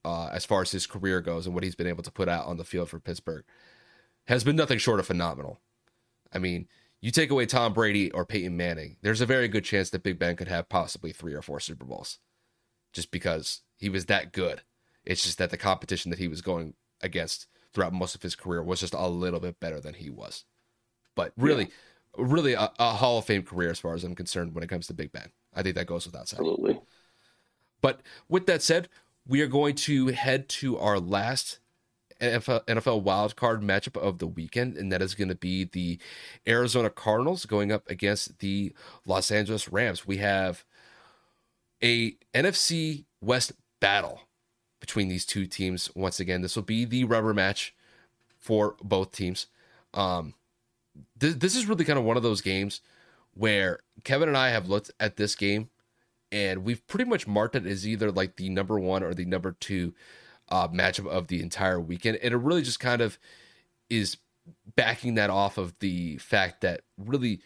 uh, as far as his career goes and what he's been able to put out on the field for Pittsburgh has been nothing short of phenomenal. I mean, you take away Tom Brady or Peyton Manning, there's a very good chance that Big Ben could have possibly three or four Super Bowls just because He was that good. It's just that the competition that he was going against throughout most of his career was just a little bit better than he was. But really, yeah. Really a, a, Hall of Fame career as far as I'm concerned when it comes to Big Ben. I think that goes without saying. Absolutely. But with that said, we are going to head to our last NFL, NFL wildcard matchup of the weekend, and that is going to be the Arizona Cardinals going up against the Los Angeles Rams. We have a NFC West battle between these two teams. Once again, this will be the rubber match for both teams. Um, th- this is really kind of one of those games where Kevin and I have looked at this game and we've pretty much marked it as either like the number one or the number two uh, matchup of the entire weekend. And it really just kind of is backing that off of the fact that really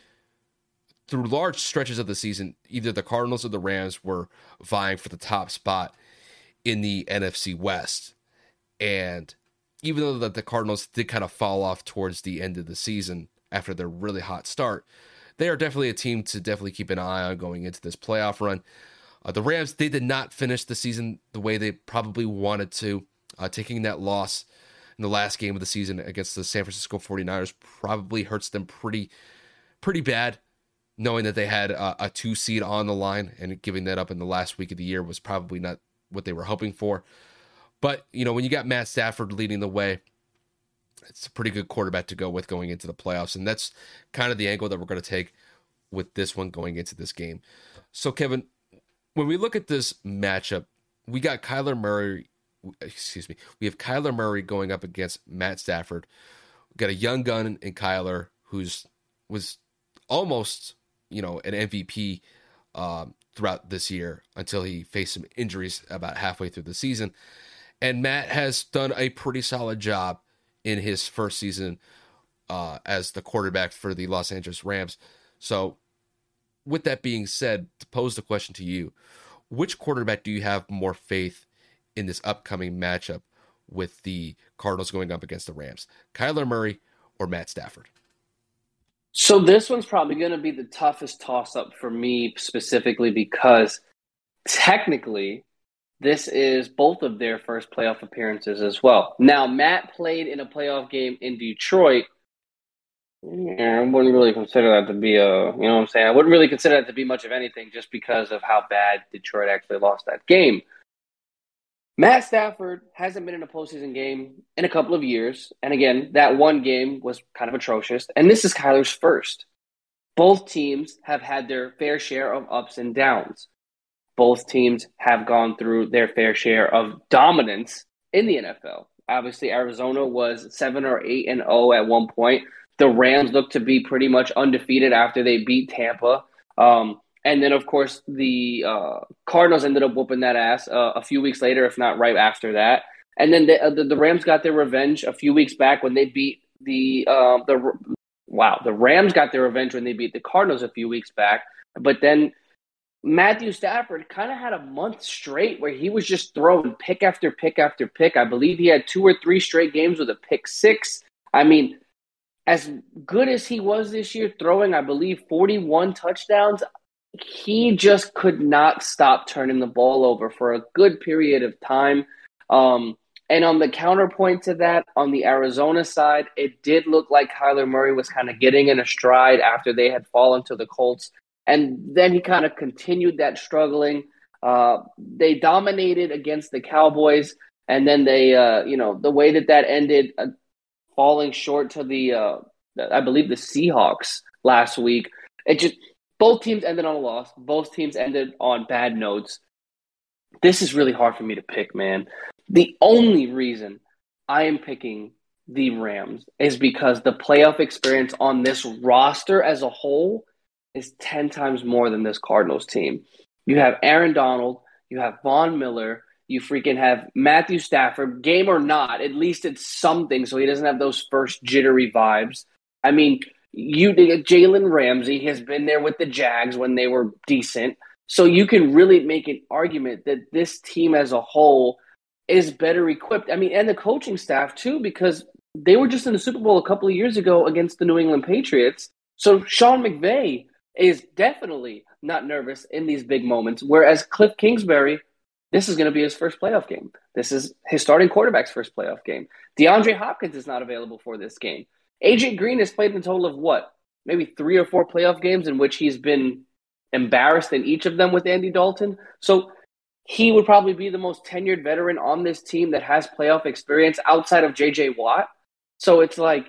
through large stretches of the season, either the Cardinals or the Rams were vying for the top spot in the NFC West. And even though that the Cardinals did kind of fall off towards the end of the season after their really hot start, they are definitely a team to definitely keep an eye on going into this playoff run. Uh, the Rams, they did not finish the season the way they probably wanted to. Uh, taking that loss in the last game of the season against the San Francisco 49ers probably hurts them pretty, pretty bad, knowing that they had a, a two seed on the line and giving that up in the last week of the year was probably not what they were hoping for. But, you know, when you got Matt Stafford leading the way, it's a pretty good quarterback to go with going into the playoffs. And that's kind of the angle that we're going to take with this one going into this game. So, Kevin, when we look at this matchup, we got Kyler Murray. Excuse me. We have Kyler Murray going up against Matt Stafford. We got a young gun in Kyler who's was almost you know an MVP um, throughout this year until he faced some injuries about halfway through the season. And Matt has done a pretty solid job in his first season uh, as the quarterback for the Los Angeles Rams. So with that being said, to pose the question to you, which quarterback do you have more faith in this upcoming matchup with the Cardinals going up against the Rams? Kyler Murray or Matt Stafford? So this one's probably going to be the toughest toss up for me specifically because technically this is both of their first playoff appearances as well. Now Matt played in a playoff game in Detroit yeah, I wouldn't really consider that to be a, you know what I'm saying? I wouldn't really consider that to be much of anything just because of how bad Detroit actually lost that game. Matt Stafford hasn't been in a postseason game in a couple of years. And again, that one game was kind of atrocious. And this is Kyler's first. Both teams have had their fair share of ups and downs. Both teams have gone through their fair share of dominance in the NFL. Obviously, Arizona was 7 or 8 and 0 at one point the Rams looked to be pretty much undefeated after they beat Tampa. Um, and then, of course, the uh, Cardinals ended up whooping that ass uh, a few weeks later, if not right after that. And then the, uh, the, the Rams got their revenge a few weeks back when they beat the uh, the wow the Rams got their revenge when they beat the Cardinals a few weeks back. But then Matthew Stafford kind of had a month straight where he was just throwing pick after pick after pick. I believe he had two or three straight games with a pick six. I mean, as good as he was this year, throwing, I believe, 41 touchdowns, he just could not stop turning the ball over for a good period of time. Um, and on the counterpoint to that, on the Arizona side, it did look like Kyler Murray was kind of getting in a stride after they had fallen to the Colts. And then he kind of continued that struggling. Uh, they dominated against the Cowboys. And then they, uh, you know, the way that that ended, uh, falling short to the, uh, I believe, the Seahawks last week. It just both teams ended on a loss. Both teams ended on bad notes. This is really hard for me to pick, man. The only reason I am picking the Rams is because the playoff experience on this roster as a whole is 10 times more than this Cardinals team. You have Aaron Donald, you have Von Miller, you freaking have Matthew Stafford, game or not, at least it's something so he doesn't have those first jittery vibes. I mean, you Jalen Ramsey has been there with the Jags when they were decent. So you can really make an argument that this team as a whole is better equipped. I mean, and the coaching staff too, because they were just in the Super Bowl a couple of years ago against the New England Patriots. So Sean McVay is definitely not nervous in these big moments, whereas Kliff Kingsbury this is going to be his first playoff game. This is his starting quarterback's first playoff game. DeAndre Hopkins is not available for this game. AJ Green has played in a total of what? Maybe three or four playoff games in which he's been embarrassed in each of them with Andy Dalton. So he would probably be the most tenured veteran on this team that has playoff experience outside of JJ Watt. So it's like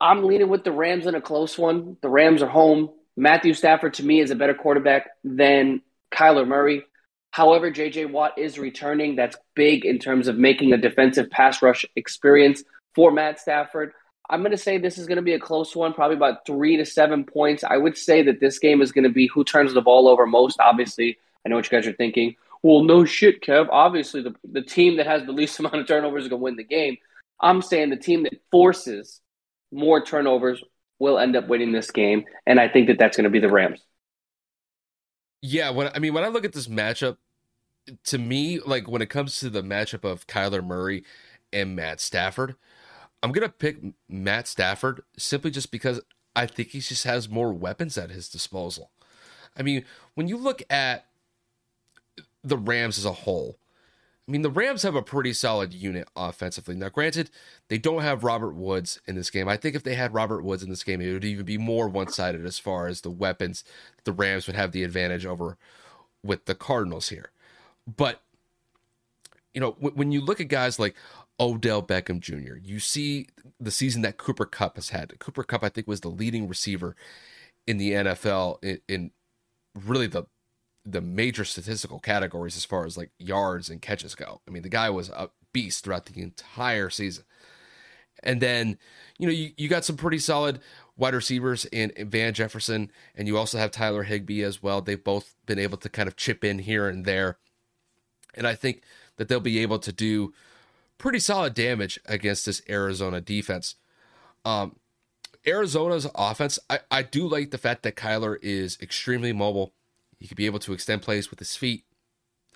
I'm leaning with the Rams in a close one. The Rams are home. Matthew Stafford to me is a better quarterback than Kyler Murray. However, JJ Watt is returning. That's big in terms of making a defensive pass rush experience for Matt Stafford. I'm going to say this is going to be a close one, probably about three to seven points. I would say that this game is going to be who turns the ball over most. Obviously, I know what you guys are thinking. Well, no shit, Kev. Obviously, the, the team that has the least amount of turnovers is going to win the game. I'm saying the team that forces more turnovers will end up winning this game, and I think that that's going to be the Rams. Yeah, when I mean when I look at this matchup, to me, like when it comes to the matchup of Kyler Murray and Matt Stafford, I'm gonna pick Matt Stafford simply just because I think he just has more weapons at his disposal. I mean, when you look at the Rams as a whole, I mean, the Rams have a pretty solid unit offensively. Now, granted, they don't have Robert Woods in this game. I think if they had Robert Woods in this game, it would even be more one sided as far as the weapons. The Rams would have the advantage over with the Cardinals here. But, you know, when you look at guys like Odell Beckham Jr., you see the season that Cooper Kupp has had. Cooper Kupp, I think, was the leading receiver in the NFL in, in really the the major statistical categories as far as like yards and catches go. I mean, the guy was a beast throughout the entire season. And then, you know, you, you got some pretty solid wide receivers in, in Van Jefferson, and you also have Tyler Higbee as well. They've both been able to kind of chip in here and there. And I think that they'll be able to do pretty solid damage against this Arizona defense. Um, Arizona's offense, I, I do like the fact that Kyler is extremely mobile. He could be able to extend plays with his feet,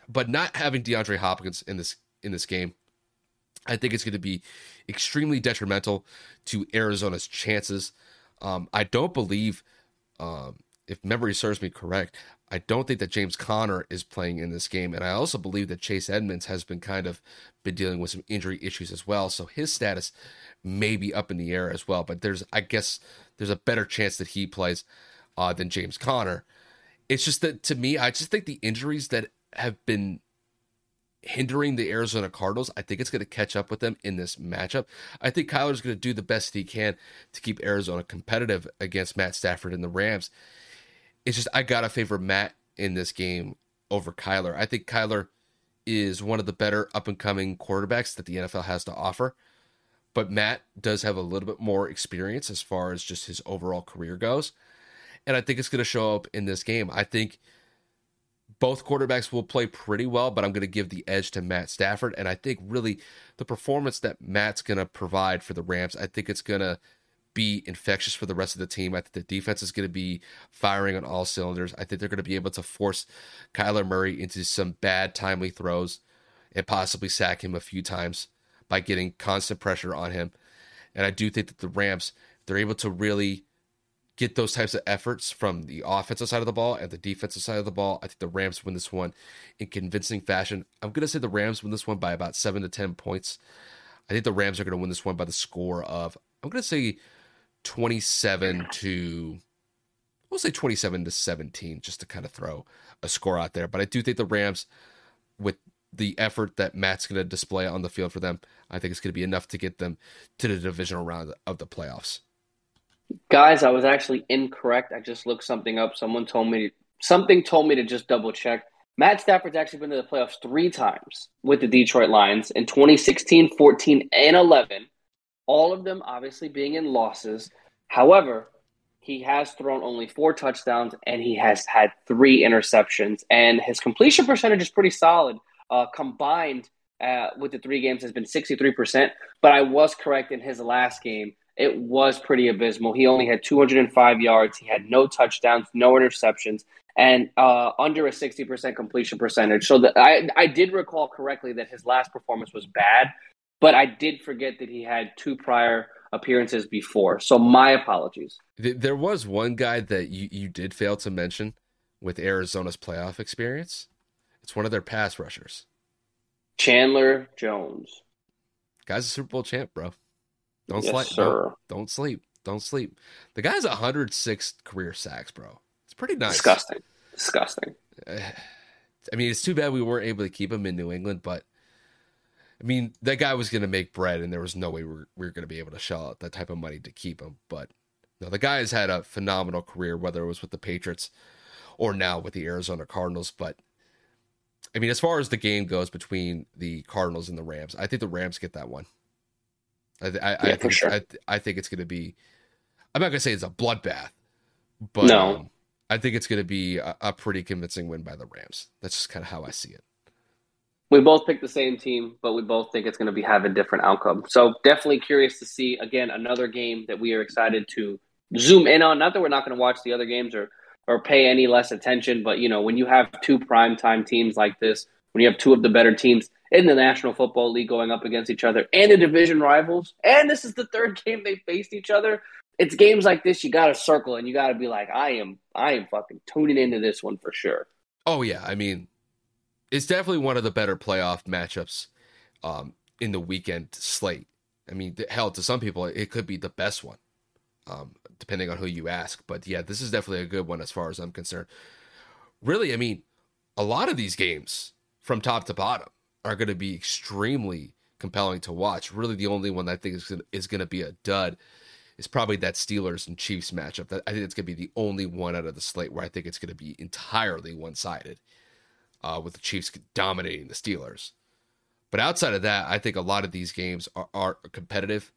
but not having DeAndre Hopkins in this in this game, I think it's going to be extremely detrimental to Arizona's chances. Um, I don't believe, um, if memory serves me correct, I don't think that James Conner is playing in this game, and I also believe that Chase Edmonds has been kind of been dealing with some injury issues as well. So his status may be up in the air as well. But there's, I guess, there's a better chance that he plays uh, than James Conner. It's just that to me, I just think the injuries that have been hindering the Arizona Cardinals, I think it's going to catch up with them in this matchup. I think Kyler's going to do the best he can to keep Arizona competitive against Matt Stafford and the Rams. It's just I gotta favor Matt in this game over Kyler. I think Kyler is one of the better up and coming quarterbacks that the NFL has to offer. But Matt does have a little bit more experience as far as just his overall career goes and I think it's going to show up in this game. I think both quarterbacks will play pretty well, but I'm going to give the edge to Matt Stafford. And I think really the performance that Matt's going to provide for the Rams, I think it's going to be infectious for the rest of the team. I think the defense is going to be firing on all cylinders. I think they're going to be able to force Kyler Murray into some bad, timely throws and possibly sack him a few times by getting constant pressure on him. And I do think that the Rams, they're able to really get those types of efforts from the offensive side of the ball and the defensive side of the ball. I think the Rams win this one in convincing fashion. I'm going to say the Rams win this one by about seven to 10 points. I think the Rams are going to win this one by the score of, I'm going to say 27 to, we'll say 27 to 17, just to kind of throw a score out there. But I do think the Rams, with the effort that Matt's going to display on the field for them, I think it's going to be enough to get them to the divisional round of the playoffs. Guys, I was actually incorrect. I just looked something up. Someone told me something told me to just double check. Matt Stafford's actually been to the playoffs three times with the Detroit Lions in 2016, 14, and 11. All of them obviously being in losses. However, he has thrown only four touchdowns and he has had three interceptions. And his completion percentage is pretty solid. Uh, combined uh, with the three games has been 63%. But I was correct in his last game it was pretty abysmal. He only had 205 yards. He had no touchdowns, no interceptions, and uh, under a 60% completion percentage. So that I, I did recall correctly that his last performance was bad, but I did forget that he had two prior appearances before. So my apologies. There was one guy that you, you did fail to mention with Arizona's playoff experience, It's one of their pass rushers. Chandler Jones. Guy's a Super Bowl champ, bro. Don't yes, sleep. Sir. Don't, don't sleep. Don't sleep. The guy's 106 career sacks, bro. It's pretty nice. Disgusting. Disgusting. I mean, it's too bad we weren't able to keep him in New England, but I mean, that guy was going to make bread, and there was no way we were, we were going to be able to shell out that type of money to keep him. But no, the guy has had a phenomenal career, whether it was with the Patriots or now with the Arizona Cardinals. But I mean, as far as the game goes between the Cardinals and the Rams, I think the Rams get that one. I, I, Yeah, I for think sure. I, I think it's going to be. I'm not going to say it's a bloodbath, but No. um, I think it's going to be a, a pretty convincing win by the Rams. That's just kind of how I see it. We both picked the same team, but we both think it's going to be have a different outcome. So definitely curious to see again another game that we are excited to zoom in on. Not that we're not going to watch the other games or or pay any less attention, but you know when you have two primetime teams like this, when you have two of the better teams in the National Football League going up against each other and the division rivals, and this is the third game they faced each other. It's games like this you got to circle and you got to be like, I am, I am fucking tuning into this one for sure. Oh yeah, I mean, it's definitely one of the better playoff matchups um, in the weekend slate. I mean, hell, to some people, it could be the best one, um, depending on who you ask. But yeah, this is definitely a good one as far as I'm concerned. Really, I mean, a lot of these games from top to bottom are going to be extremely compelling to watch. Really, the only one I think is is going to be a dud is probably that Steelers and Chiefs matchup. That I think it's going to be the only one out of the slate where I think it's going to be entirely one sided, uh, with the Chiefs dominating the Steelers. But outside of that, I think a lot of these games are, are competitive.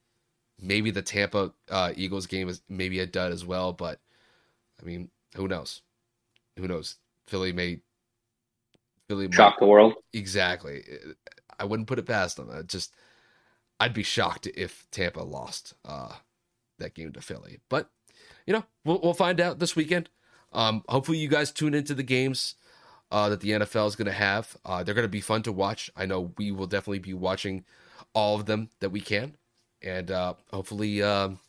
Maybe the Tampa uh, Eagles game is maybe a dud as well, but I mean, who knows? Who knows? Philly may Might- Shock the world. exactly. I wouldn't put it past them. I just I'd be shocked if Tampa lost uh, that game to Philly. But you know, we'll we'll find out this weekend. Um, hopefully, you guys tune into the games uh, that the NFL is going to have. Uh, they're going to be fun to watch. I know we will definitely be watching all of them that we can, and uh, hopefully, um,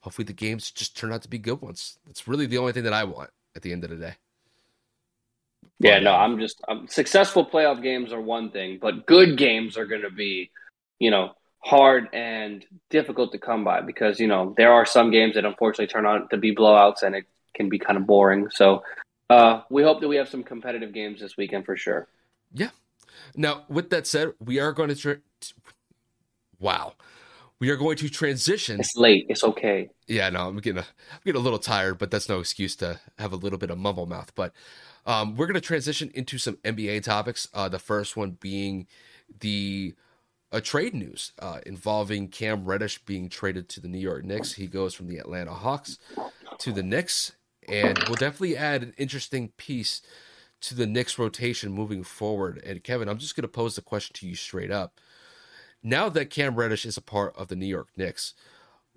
hopefully the games just turn out to be good ones. That's really the only thing that I want at the end of the day. Yeah, no, um, I'm just I'm, successful playoff games are one thing, but good games are going to be, you know, hard and difficult to come by because you know there are some games that unfortunately turn out to be blowouts and it can be kind of boring. So uh, we hope that we have some competitive games this weekend for sure. Yeah. Now, with that said, we are going to. Tra- wow, we are going to transition. It's late. It's okay. Yeah, no, I'm getting a, I'm getting a little tired, but that's no excuse to have a little bit of mumble mouth. But um, we're going to transition into some NBA topics. Uh, the first one being the uh, trade news uh, involving Cam Reddish being traded to the New York Knicks. He goes from the Atlanta Hawks to the Knicks, and will definitely add an interesting piece to the Knicks rotation moving forward. And Kevin, I'm just going to pose the question to you straight up. Now that Cam Reddish is a part of the New York Knicks,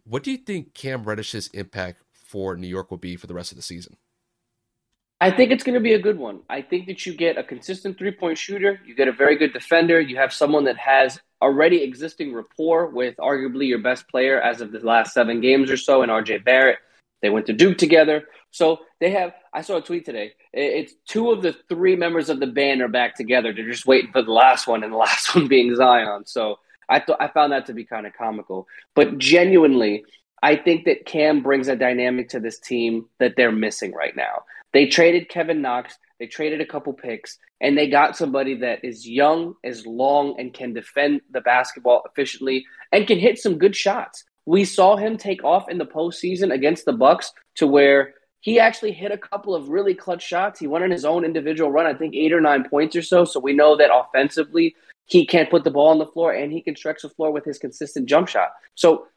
what do you think Cam Reddish's impact for New York will be for the rest of the season? I think it's going to be a good one. I think that you get a consistent three point shooter, you get a very good defender, you have someone that has already existing rapport with arguably your best player as of the last seven games or so, and RJ Barrett. They went to Duke together. So they have, I saw a tweet today. It's two of the three members of the band are back together. They're just waiting for the last one, and the last one being Zion. So I thought I found that to be kind of comical. But genuinely, I think that Cam brings a dynamic to this team that they're missing right now. They traded Kevin Knox, they traded a couple picks, and they got somebody that is young, is long, and can defend the basketball efficiently and can hit some good shots. We saw him take off in the postseason against the Bucks to where he actually hit a couple of really clutch shots. He went on his own individual run, I think eight or nine points or so. So we know that offensively, he can put the ball on the floor and he can stretch the floor with his consistent jump shot. So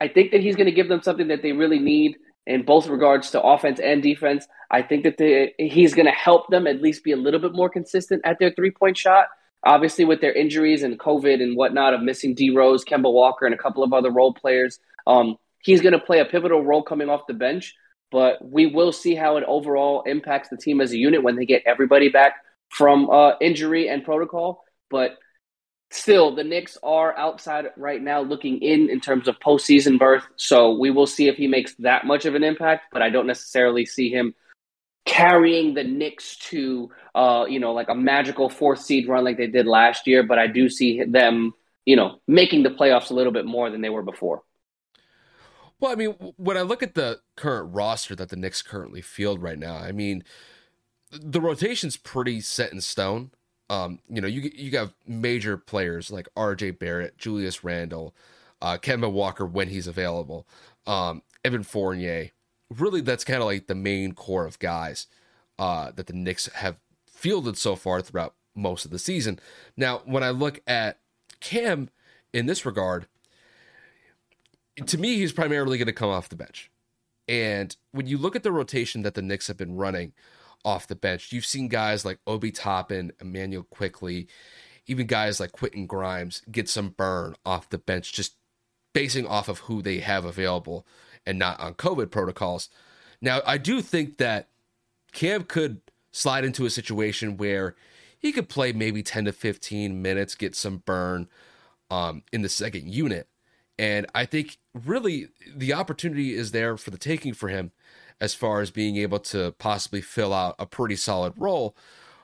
I think that he's going to give them something that they really need in both regards to offense and defense. I think that he's going to help them at least be a little bit more consistent at their three point shot. Obviously, with their injuries and COVID and whatnot of missing D Rose, Kemba Walker, and a couple of other role players, um, he's going to play a pivotal role coming off the bench. But we will see how it overall impacts the team as a unit when they get everybody back from uh, injury and protocol. But still, the Knicks are outside right now looking in in terms of postseason berth. So we will see if he makes that much of an impact, but I don't necessarily see him carrying the Knicks to uh, you know like a magical fourth seed run like they did last year, but I do see them you know making the playoffs a little bit more than they were before. Well, I mean, when I look at the current roster that the Knicks currently field right now, I mean, the rotation's pretty set in stone. Um, you know, you you got major players like R.J. Barrett, Julius Randle, uh, Kemba Walker when he's available, um, Evan Fournier. Really, that's kind of like the main core of guys uh, that the Knicks have fielded so far throughout most of the season. Now, when I look at Cam in this regard, to me, he's primarily going to come off the bench. And when you look at the rotation that the Knicks have been running off the bench, you've seen guys like Obi Toppin, Immanuel Quickley, even guys like Quentin Grimes get some burn off the bench, just basing off of who they have available and not on COVID protocols. Now, I do think that Cam could slide into a situation where he could play maybe 10 to 15 minutes, get some burn um, in the second unit. And I think really the opportunity is there for the taking for him as far as being able to possibly fill out a pretty solid role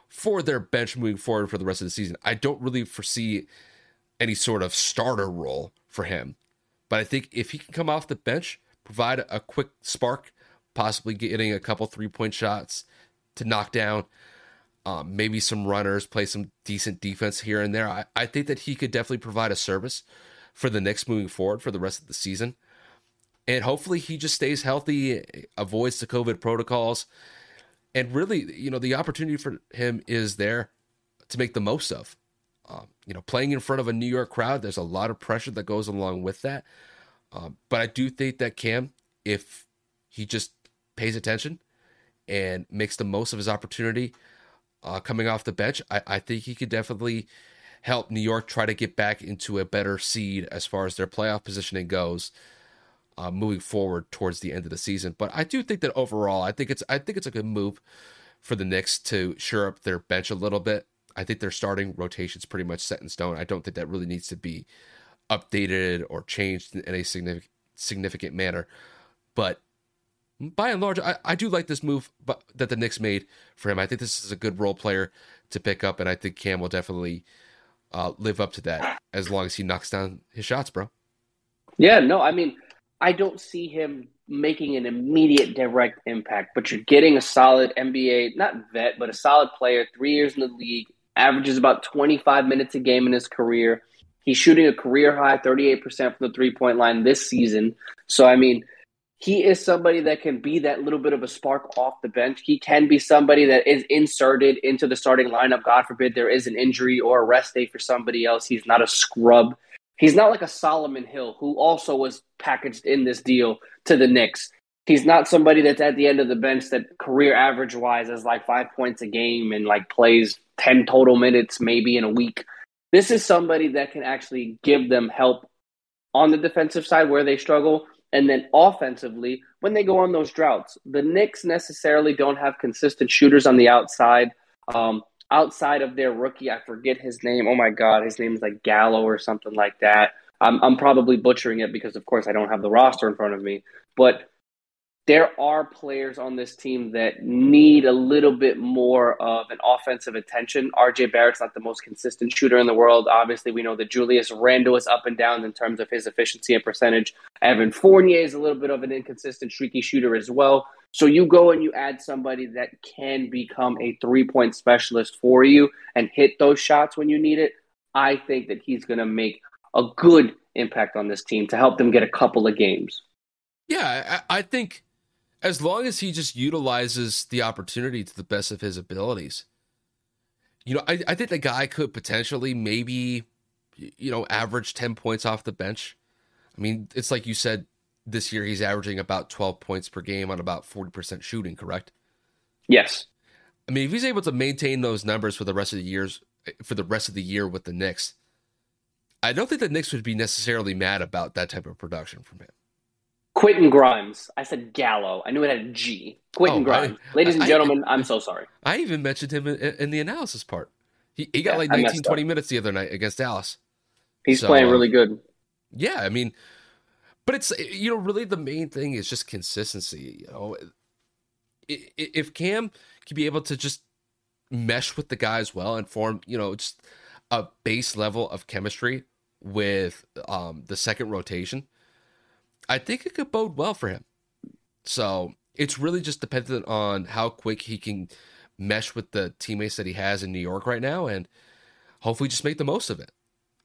for their bench moving forward for the rest of the season. I don't really foresee any sort of starter role for him. But I think if he can come off the bench, provide a quick spark, possibly getting a couple three point shots to knock down, um, maybe some runners, play some decent defense here and there, I, I think that he could definitely provide a service for the Knicks moving forward for the rest of the season. And hopefully he just stays healthy, avoids the COVID protocols. And really, you know, the opportunity for him is there to make the most of. Um, you know, playing in front of a New York crowd, there's a lot of pressure that goes along with that. Um, but I do think that Cam, if he just pays attention and makes the most of his opportunity uh, coming off the bench, I, I think he could definitely help New York try to get back into a better seed as far as their playoff positioning goes. Uh, moving forward towards the end of the season, but I do think that overall, I think it's I think it's a good move for the Knicks to shore up their bench a little bit. I think their starting rotation's pretty much set in stone. I don't think that really needs to be updated or changed in any significant significant manner. But by and large, I, I do like this move but, that the Knicks made for him. I think this is a good role player to pick up, and I think Cam will definitely uh, live up to that as long as he knocks down his shots, bro. Yeah, no, I mean, I don't see him making an immediate direct impact, but you're getting a solid NBA, not vet, but a solid player, three years in the league, averages about 25 minutes a game in his career. He's shooting a career high 38% from the three point line this season. So, I mean, he is somebody that can be that little bit of a spark off the bench. He can be somebody that is inserted into the starting lineup. God forbid there is an injury or a rest day for somebody else. He's not a scrub. He's not like a Solomon Hill, who also was packaged in this deal to the Knicks. He's not somebody that's at the end of the bench that career average wise is like five points a game and like plays 10 total minutes maybe in a week. This is somebody that can actually give them help on the defensive side where they struggle and then offensively, when they go on those droughts, the Knicks necessarily don't have consistent shooters on the outside. Um, outside of their rookie, I forget his name. Oh my God, his name is like Gallo or something like that. I'm, I'm probably butchering it because, of course, I don't have the roster in front of me. But there are players on this team that need a little bit more of an offensive attention. RJ Barrett's not the most consistent shooter in the world. Obviously, we know that Julius Randle is up and down in terms of his efficiency and percentage. Evan Fournier is a little bit of an inconsistent, streaky shooter as well. So you go and you add somebody that can become a three point specialist for you and hit those shots when you need it. I think that he's going to make a good impact on this team to help them get a couple of games. Yeah, I, think as long as he just utilizes the opportunity to the best of his abilities. You know, I, I think the guy could potentially maybe, you know, average 10 points off the bench. I mean, it's like you said, this year he's averaging about 12 points per game on about 40% shooting, correct? Yes. I mean, if he's able to maintain those numbers for the rest of the years, for the rest of the year with the Knicks, I don't think the Knicks would be necessarily mad about that type of production from him. Quentin Grimes. I said Gallo. I knew it had a G. Quentin oh, Grimes. I, Ladies and I, gentlemen, I, am so sorry. I even mentioned him in, in the analysis part. He, he got yeah, like 19, 20 minutes the other night against Dallas. He's so, playing really um, good. Yeah, I mean, but it's, you know, really the main thing is just consistency. You know, if Cam can be able to just mesh with the guys well and form, you know, just a base level of chemistry with um, the second rotation, I think it could bode well for him. So it's really just dependent on how quick he can mesh with the teammates that he has in New York right now, and hopefully just make the most of it.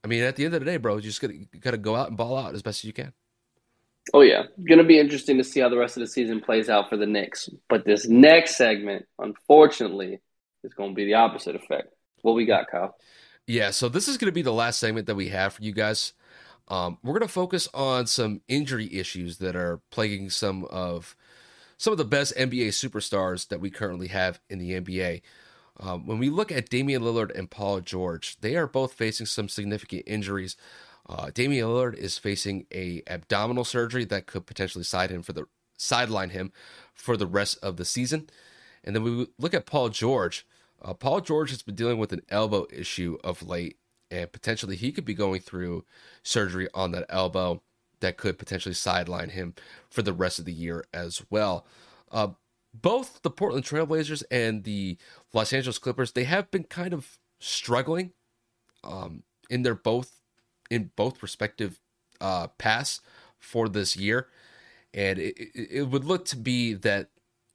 I mean, at the end of the day, bro, you just gotta gotta go out and ball out as best as you can. Oh yeah, gonna be interesting to see how the rest of the season plays out for the Knicks. But this next segment, unfortunately, is going to be the opposite effect. What we got, Kyle? Yeah, so this is going to be the last segment that we have for you guys. Um, we're going to focus on some injury issues that are plaguing some of some of the best NBA superstars that we currently have in the NBA. Um, when we look at Damian Lillard and Paul George, they are both facing some significant injuries. Uh, Damian Lillard is facing a abdominal surgery that could potentially side him for the sideline him for the rest of the season. And then we look at Paul George. Uh, Paul George has been dealing with an elbow issue of late, and potentially he could be going through surgery on that elbow that could potentially sideline him for the rest of the year as well. Uh, both the Portland Trailblazers and the Los Angeles Clippers, they have been kind of struggling um, in their both in both respective uh, for this year, and it, it would look to be that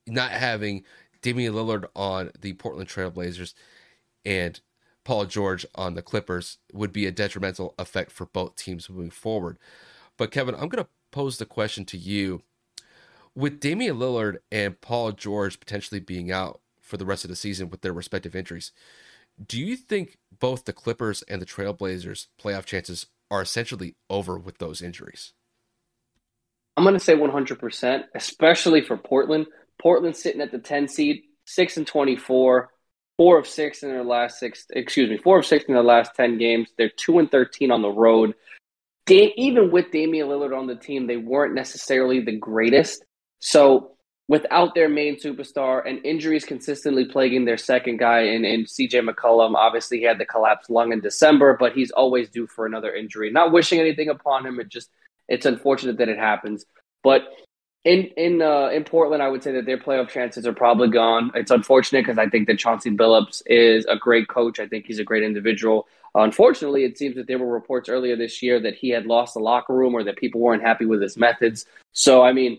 not having Damian Lillard on the Portland Trailblazers and Paul George on the Clippers would be a detrimental effect for both teams moving forward. But Kevin, I'm going to pose the question to you. With Damian Lillard and Paul George potentially being out for the rest of the season with their respective injuries, do you think both the Clippers and the Trailblazers playoff chances are essentially over with those injuries? I'm going to say 100%, especially for Portland. Portland sitting at the 10 seed, 6 and 24, 4 of 6 in their last 6, excuse me, 4 of 6 in their last 10 games. They're 2 and 13 on the road. Even with Damian Lillard on the team, they weren't necessarily the greatest. So, without their main superstar and injuries consistently plaguing their second guy in, in CJ McCollum, obviously he had the collapsed lung in December, but he's always due for another injury. Not wishing anything upon him. It just it's unfortunate that it happens. But in in uh, in Portland, I would say that their playoff chances are probably gone. It's unfortunate because I think that Chauncey Billups is a great coach. I think he's a great individual. unfortunately, it seems that there were reports earlier this year that he had lost the locker room or that people weren't happy with his methods. So, I mean,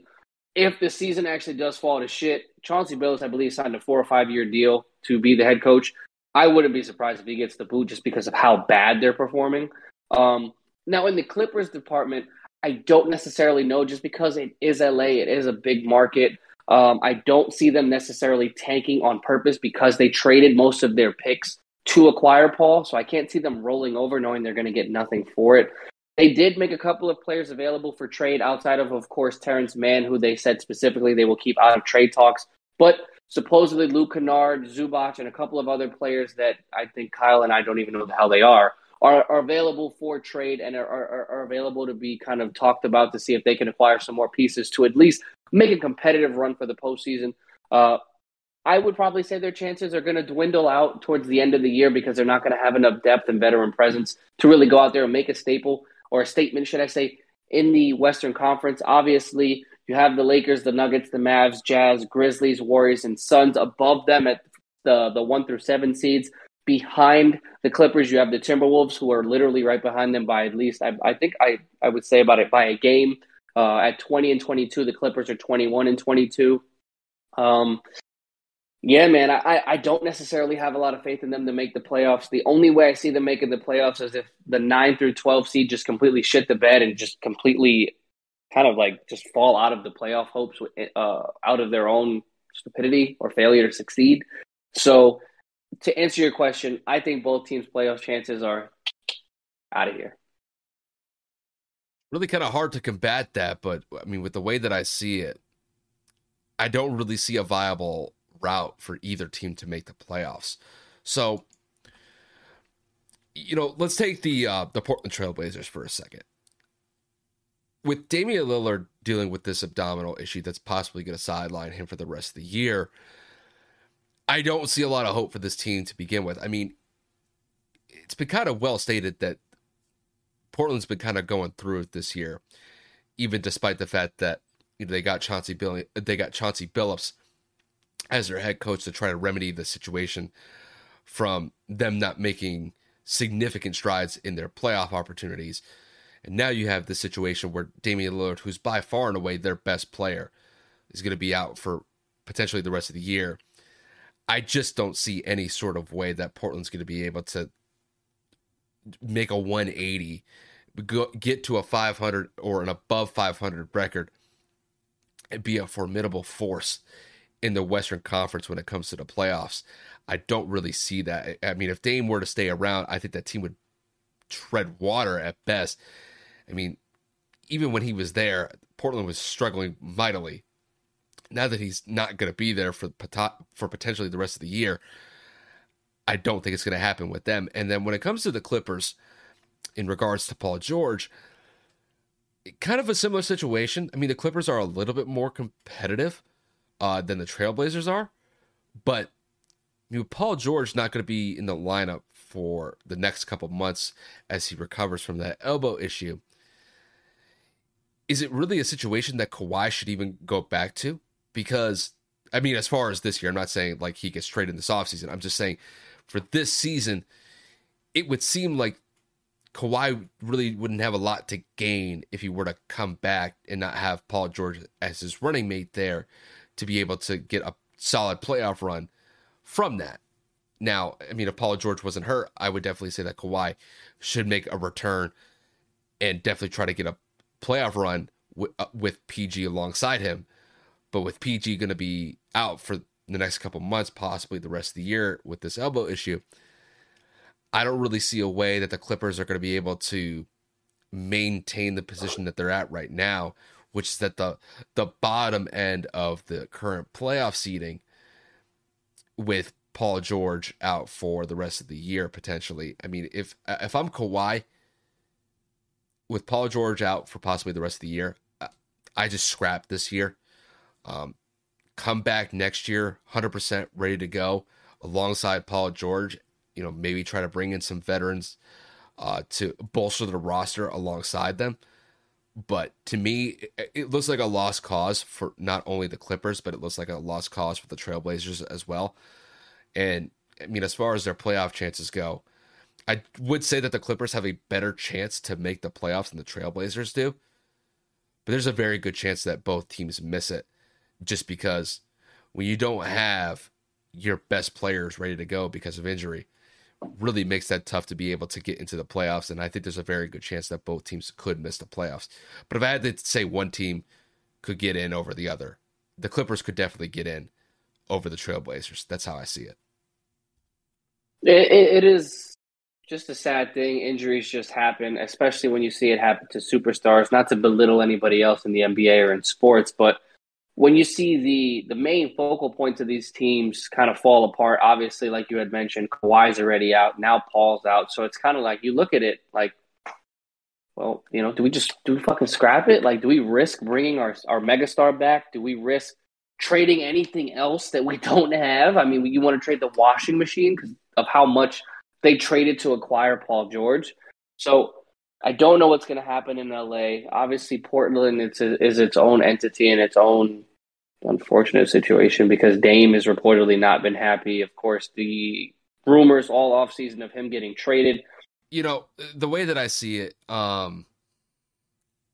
if the season actually does fall to shit, Chauncey Billups, I believe, signed a four or five year deal to be the head coach. I wouldn't be surprised if he gets the boot just because of how bad they're performing. Um, now, in the Clippers department, I don't necessarily know just because it is LA, it is a big market. Um, I don't see them necessarily tanking on purpose because they traded most of their picks to acquire Paul. So I can't see them rolling over knowing they're going to get nothing for it. They did make a couple of players available for trade outside of, of course, Terance Mann, who they said specifically they will keep out of trade talks. But supposedly Luke Kennard, Zubac, and a couple of other players that I think Kyle and I don't even know the hell they are are, are available for trade and are, are, are available to be kind of talked about to see if they can acquire some more pieces to at least make a competitive run for the postseason. Uh, I would probably say their chances are going to dwindle out towards the end of the year because they're not going to have enough depth and veteran presence to really go out there and make a staple or a statement, should I say, in the Western Conference. Obviously, you have the Lakers, the Nuggets, the Mavs, Jazz, Grizzlies, Warriors, and Suns above them at the the one through seven seeds. Behind the Clippers, you have the Timberwolves, who are literally right behind them by at least, I, I think I, I would say about it by a game. Uh, at 20 and 22, the Clippers are 21 and 22. Um, yeah, man, I, I don't necessarily have a lot of faith in them to make the playoffs. The only way I see them making the playoffs is if the 9 through 12 seed just completely shit the bed and just completely kind of like just fall out of the playoff hopes uh, out of their own stupidity or failure to succeed. So to answer your question, I think both teams' playoff chances are out of here. Really kind of hard to combat that, but I mean, with the way that I see it, I don't really see a viable route for either team to make the playoffs. So, you know, let's take the uh, the Portland Trailblazers for a second. With Damian Lillard dealing with this abdominal issue that's possibly going to sideline him for the rest of the year, I don't see a lot of hope for this team to begin with. I mean, it's been kind of well stated that Portland's been kind of going through it this year, even despite the fact that you know, they got Chauncey Bill, they got Chauncey Billups as their head coach to try to remedy the situation from them not making significant strides in their playoff opportunities. And now you have the situation where Damian Lillard, who's by far and away their best player, is going to be out for potentially the rest of the year. I just don't see any sort of way that Portland's going to be able to make a 180, go, get to a 500 or an above 500 record, and be a formidable force in the Western Conference when it comes to the playoffs. I don't really see that. I mean, if Dame were to stay around, I think that team would tread water at best. I mean, even when he was there, Portland was struggling mightily. Now that he's not going to be there for for potentially the rest of the year, I don't think it's going to happen with them. And then when it comes to the Clippers, in regards to Paul George, kind of a similar situation. I mean, the Clippers are a little bit more competitive uh, than the Trailblazers are, but you know, Paul George not going to be in the lineup for the next couple months as he recovers from that elbow issue. Is it really a situation that Kawhi should even go back to? Because, I mean, as far as this year, I'm not saying like he gets traded in this offseason. I'm just saying for this season, it would seem like Kawhi really wouldn't have a lot to gain if he were to come back and not have Paul George as his running mate there to be able to get a solid playoff run from that. Now, I mean, if Paul George wasn't hurt, I would definitely say that Kawhi should make a return and definitely try to get a playoff run w- uh, with PG alongside him. But with PG going to be out for the next couple months, possibly the rest of the year with this elbow issue, I don't really see a way that the Clippers are going to be able to maintain the position that they're at right now, which is at the the bottom end of the current playoff seeding with Paul George out for the rest of the year potentially. I mean, if if I'm Kawhi with Paul George out for possibly the rest of the year, I just scrap this year. Um, come back next year, hundred percent ready to go alongside Paul George. You know, maybe try to bring in some veterans uh, to bolster the roster alongside them. But to me, it, looks like a lost cause for not only the Clippers, but it looks like a lost cause for the Trailblazers as well. And I mean, as far as their playoff chances go, I would say that the Clippers have a better chance to make the playoffs than the Trailblazers do. But there's a very good chance that both teams miss it just because when you don't have your best players ready to go because of injury, really makes that tough to be able to get into the playoffs. And I think there's a very good chance that both teams could miss the playoffs. But if I had to say one team could get in over the other, the Clippers could definitely get in over the Trailblazers. That's how I see it. It, it is just a sad thing. Injuries just happen, especially when you see it happen to superstars. Not to belittle anybody else in the NBA or in sports, but when you see the the main focal points of these teams kind of fall apart, obviously, like you had mentioned, Kawhi's already out. Now Paul's out, so it's kind of like you look at it like, well, you know, do we just do we fucking scrap it? Like, do we risk bringing our our megastar back? Do we risk trading anything else that we don't have? I mean, you want to trade the washing machine because of how much they traded to acquire Paul George. So I don't know what's going to happen in LA. Obviously, Portland it's a, is its own entity and its own unfortunate situation because Dame has reportedly not been happy. Of course, the rumors all offseason of him getting traded. You know, the way that I see it, um,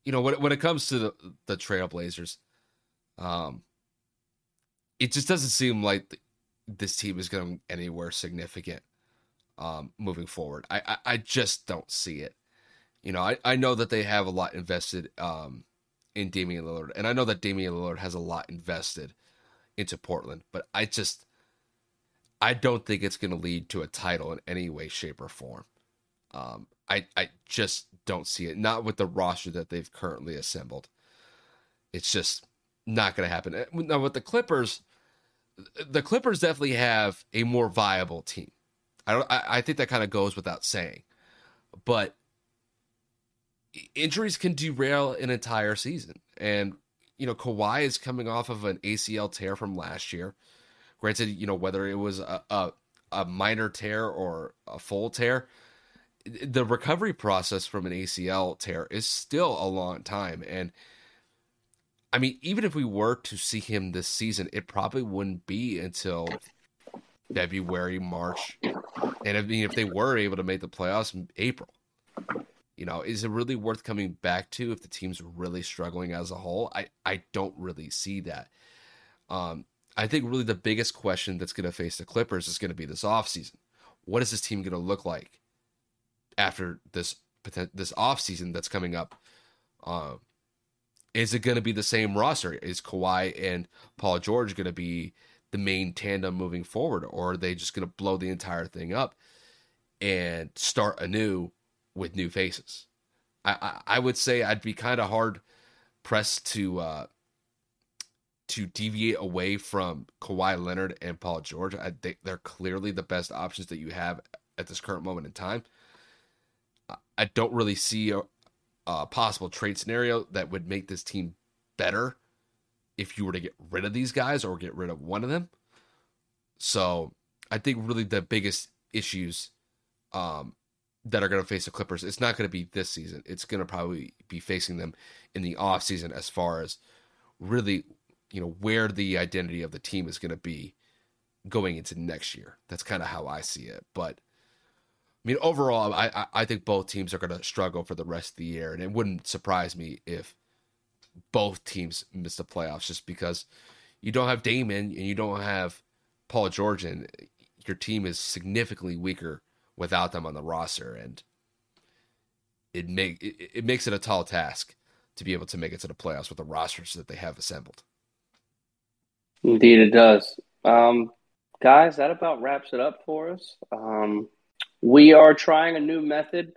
you know, when, when it comes to the, the Trailblazers, um, it just doesn't seem like this team is going anywhere significant um, moving forward. I, I, I just don't see it. You know, I, I know that they have a lot invested um, in Damian Lillard, and I know that Damian Lillard has a lot invested into Portland, but I just I don't think it's going to lead to a title in any way, shape, or form. Um, I I just don't see it. Not with the roster that they've currently assembled. It's just not going to happen. Uh, now with the Clippers, the Clippers definitely have a more viable team. I don't. I, I think that kind of goes without saying, but injuries can derail an entire season. And, you know, Kawhi is coming off of an ACL tear from last year. Granted, you know, whether it was a, a, a minor tear or a full tear, the recovery process from an ACL tear is still a long time. And I mean, even if we were to see him this season, it probably wouldn't be until February, March, and I mean, if they were able to make the playoffs April, you know, is it really worth coming back to if the team's really struggling as a whole? I I don't really see that. Um, I think really the biggest question that's going to face the Clippers is going to be this offseason. What is this team going to look like after this this offseason that's coming up? Um, is it going to be the same roster? Is Kawhi and Paul George going to be the main tandem moving forward, or are they just going to blow the entire thing up and start anew with new faces? I I, I would say I'd be kind of hard pressed to uh, to deviate away from Kawhi Leonard and Paul George. I think they're clearly the best options that you have at this current moment in time. I don't really see a, a possible trade scenario that would make this team better if you were to get rid of these guys or get rid of one of them. So I think really the biggest issues um, that are going to face the Clippers, it's not going to be this season. It's going to probably be facing them in the off season as far as really you know where the identity of the team is going to be going into next year. That's kind of how I see it. But I mean, overall, I I think both teams are going to struggle for the rest of the year, and it wouldn't surprise me if both teams miss the playoffs just because you don't have Damon and you don't have Paul George, and your team is significantly weaker without them on the roster, and it make it, it makes it a tall task to be able to make it to the playoffs with the rosters that they have assembled. Indeed, it does. Um, guys, that about wraps it up for us. Um, we are trying a new method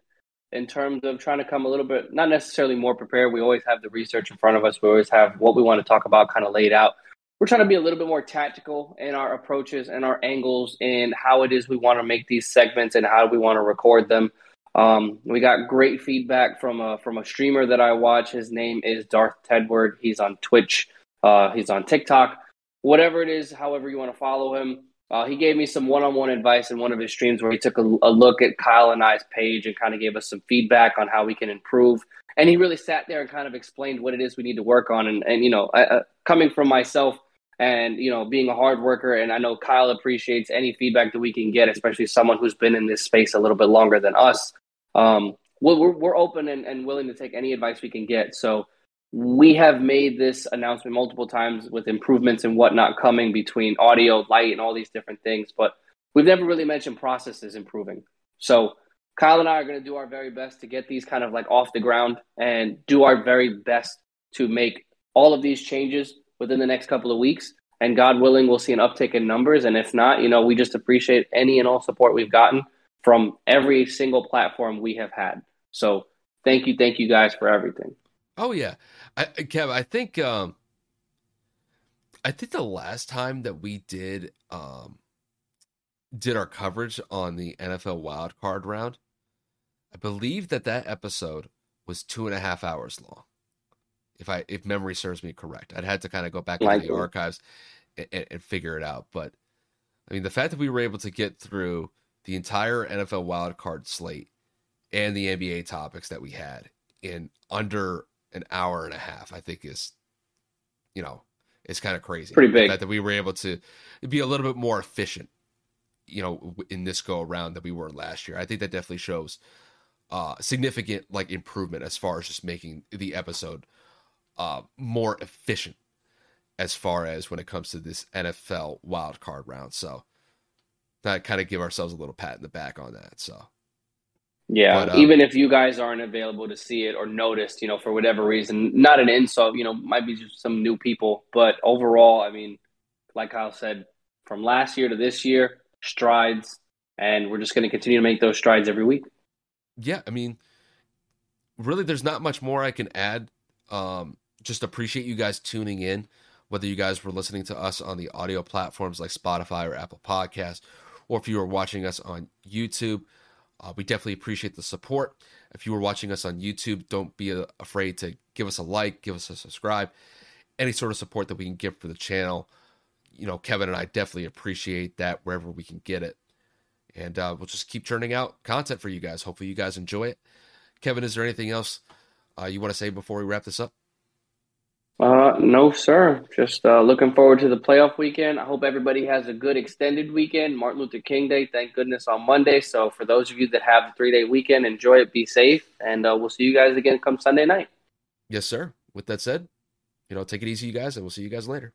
in terms of trying to come a little bit, not necessarily more prepared. We always have the research in front of us. We always have what we want to talk about kind of laid out. We're trying to be a little bit more tactical in our approaches and our angles in how it is we want to make these segments and how we want to record them. Um, we got great feedback from a from a streamer that I watch. His name is Darth Tedward. He's on Twitch. Uh, he's on TikTok whatever it is, however you want to follow him. Uh, he gave me some one-on-one advice in one of his streams where he took a, a, look at Kyle and I's page and kind of gave us some feedback on how we can improve. And he really sat there and kind of explained what it is we need to work on. And, and you know, uh, coming from myself and, you know, being a hard worker, and I know Kyle appreciates any feedback that we can get, especially someone who's been in this space a little bit longer than us. Um, we're, we're open and, and willing to take any advice we can get. So we have made this announcement multiple times with improvements and whatnot coming between audio, light, and all these different things, but we've never really mentioned processes improving. So Kyle and I are going to do our very best to get these kind of like off the ground and do our very best to make all of these changes within the next couple of weeks. And God willing, we'll see an uptick in numbers. And if not, you know, we just appreciate any and all support we've gotten from every single platform we have had. So thank you, thank you guys for everything. Oh yeah, I, Kev, I think um, I think the last time that we did um, did our coverage on the NFL wild card round, I believe that that episode was two and a half hours long. If I if memory serves me correct, I'd had to kind of go back into the archives and, and figure it out. But I mean, the fact that we were able to get through the entire NFL wild card slate and the NBA topics that we had in under an hour and a half, I think is, you know, it's kind of crazy. Pretty big. that we were able to be a little bit more efficient, you know, in this go around than we were last year. I think that definitely shows uh significant like improvement as far as just making the episode uh more efficient as far as when it comes to this NFL wild card round. So that kind of give ourselves a little pat in the back on that. So yeah, but, um, even if you guys aren't available to see it or noticed, you know, for whatever reason, not an insult, you know, might be just some new people, but overall, I mean, like Kyle said, from last year to this year, strides, and we're just going to continue to make those strides every week. Yeah, I mean, really, there's not much more I can add. Um, just appreciate you guys tuning in, whether you guys were listening to us on the audio platforms like Spotify or Apple Podcast, or if you were watching us on YouTube. Uh, we definitely appreciate the support. If you were watching us on YouTube, don't be uh, afraid to give us a like, give us a subscribe, any sort of support that we can give for the channel. You know, Kevin and I definitely appreciate that wherever we can get it. And uh, we'll just keep churning out content for you guys. Hopefully, you guys enjoy it. Kevin, is there anything else uh, you want to say before we wrap this up? Uh, no, sir. Just uh, looking forward to the playoff weekend. I hope everybody has a good extended weekend. Martin Luther King Day, thank goodness, on Monday. So for those of you that have the three day weekend, enjoy it, be safe, and uh, we'll see you guys again come Sunday night. Yes, sir. With that said, you know, take it easy, you guys, and we'll see you guys later.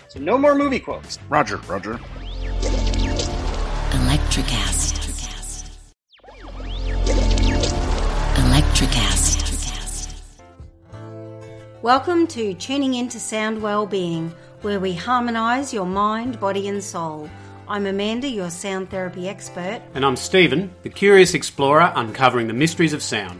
So no more movie quotes. Roger, Roger. Electricast. Electricast. Welcome to Tuning Into Sound Wellbeing, where we harmonise your mind, body, and soul. I'm Amanda, your sound therapy expert. And I'm Stephen, the curious explorer uncovering the mysteries of sound.